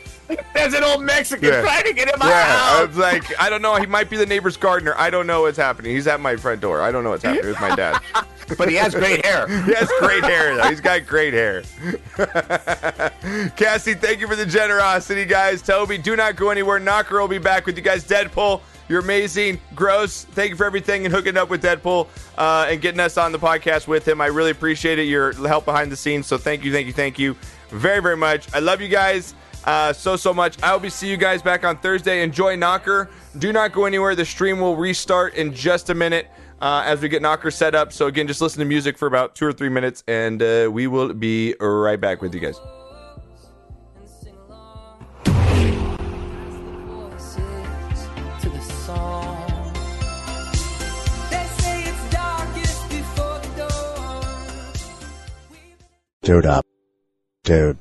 There's an old Mexican Yeah. trying to get in my Yeah, I house. was like, I don't know. He might be the neighbor's gardener. I don't know what's happening. He's at my front door. I don't know what's happening with my dad. But he has great hair. He has great hair, though. He's got great hair. Cassie, thank you for the generosity, guys. Toby, do not go anywhere. Knocker will be back with you guys. Deadpool, you're amazing. Gross, thank you for everything and hooking up with Deadpool uh, and getting us on the podcast with him. I really appreciate it. Your help behind the scenes. So thank you, thank you, thank you very, very much. I love you guys uh, so, so much. I will be see you guys back on Thursday. Enjoy Knocker. Do not go anywhere. The stream will restart in just a minute uh, as we get Knocker set up. So again, just listen to music for about two or three minutes, and uh, we will be right back with you guys. Dude up. Dude.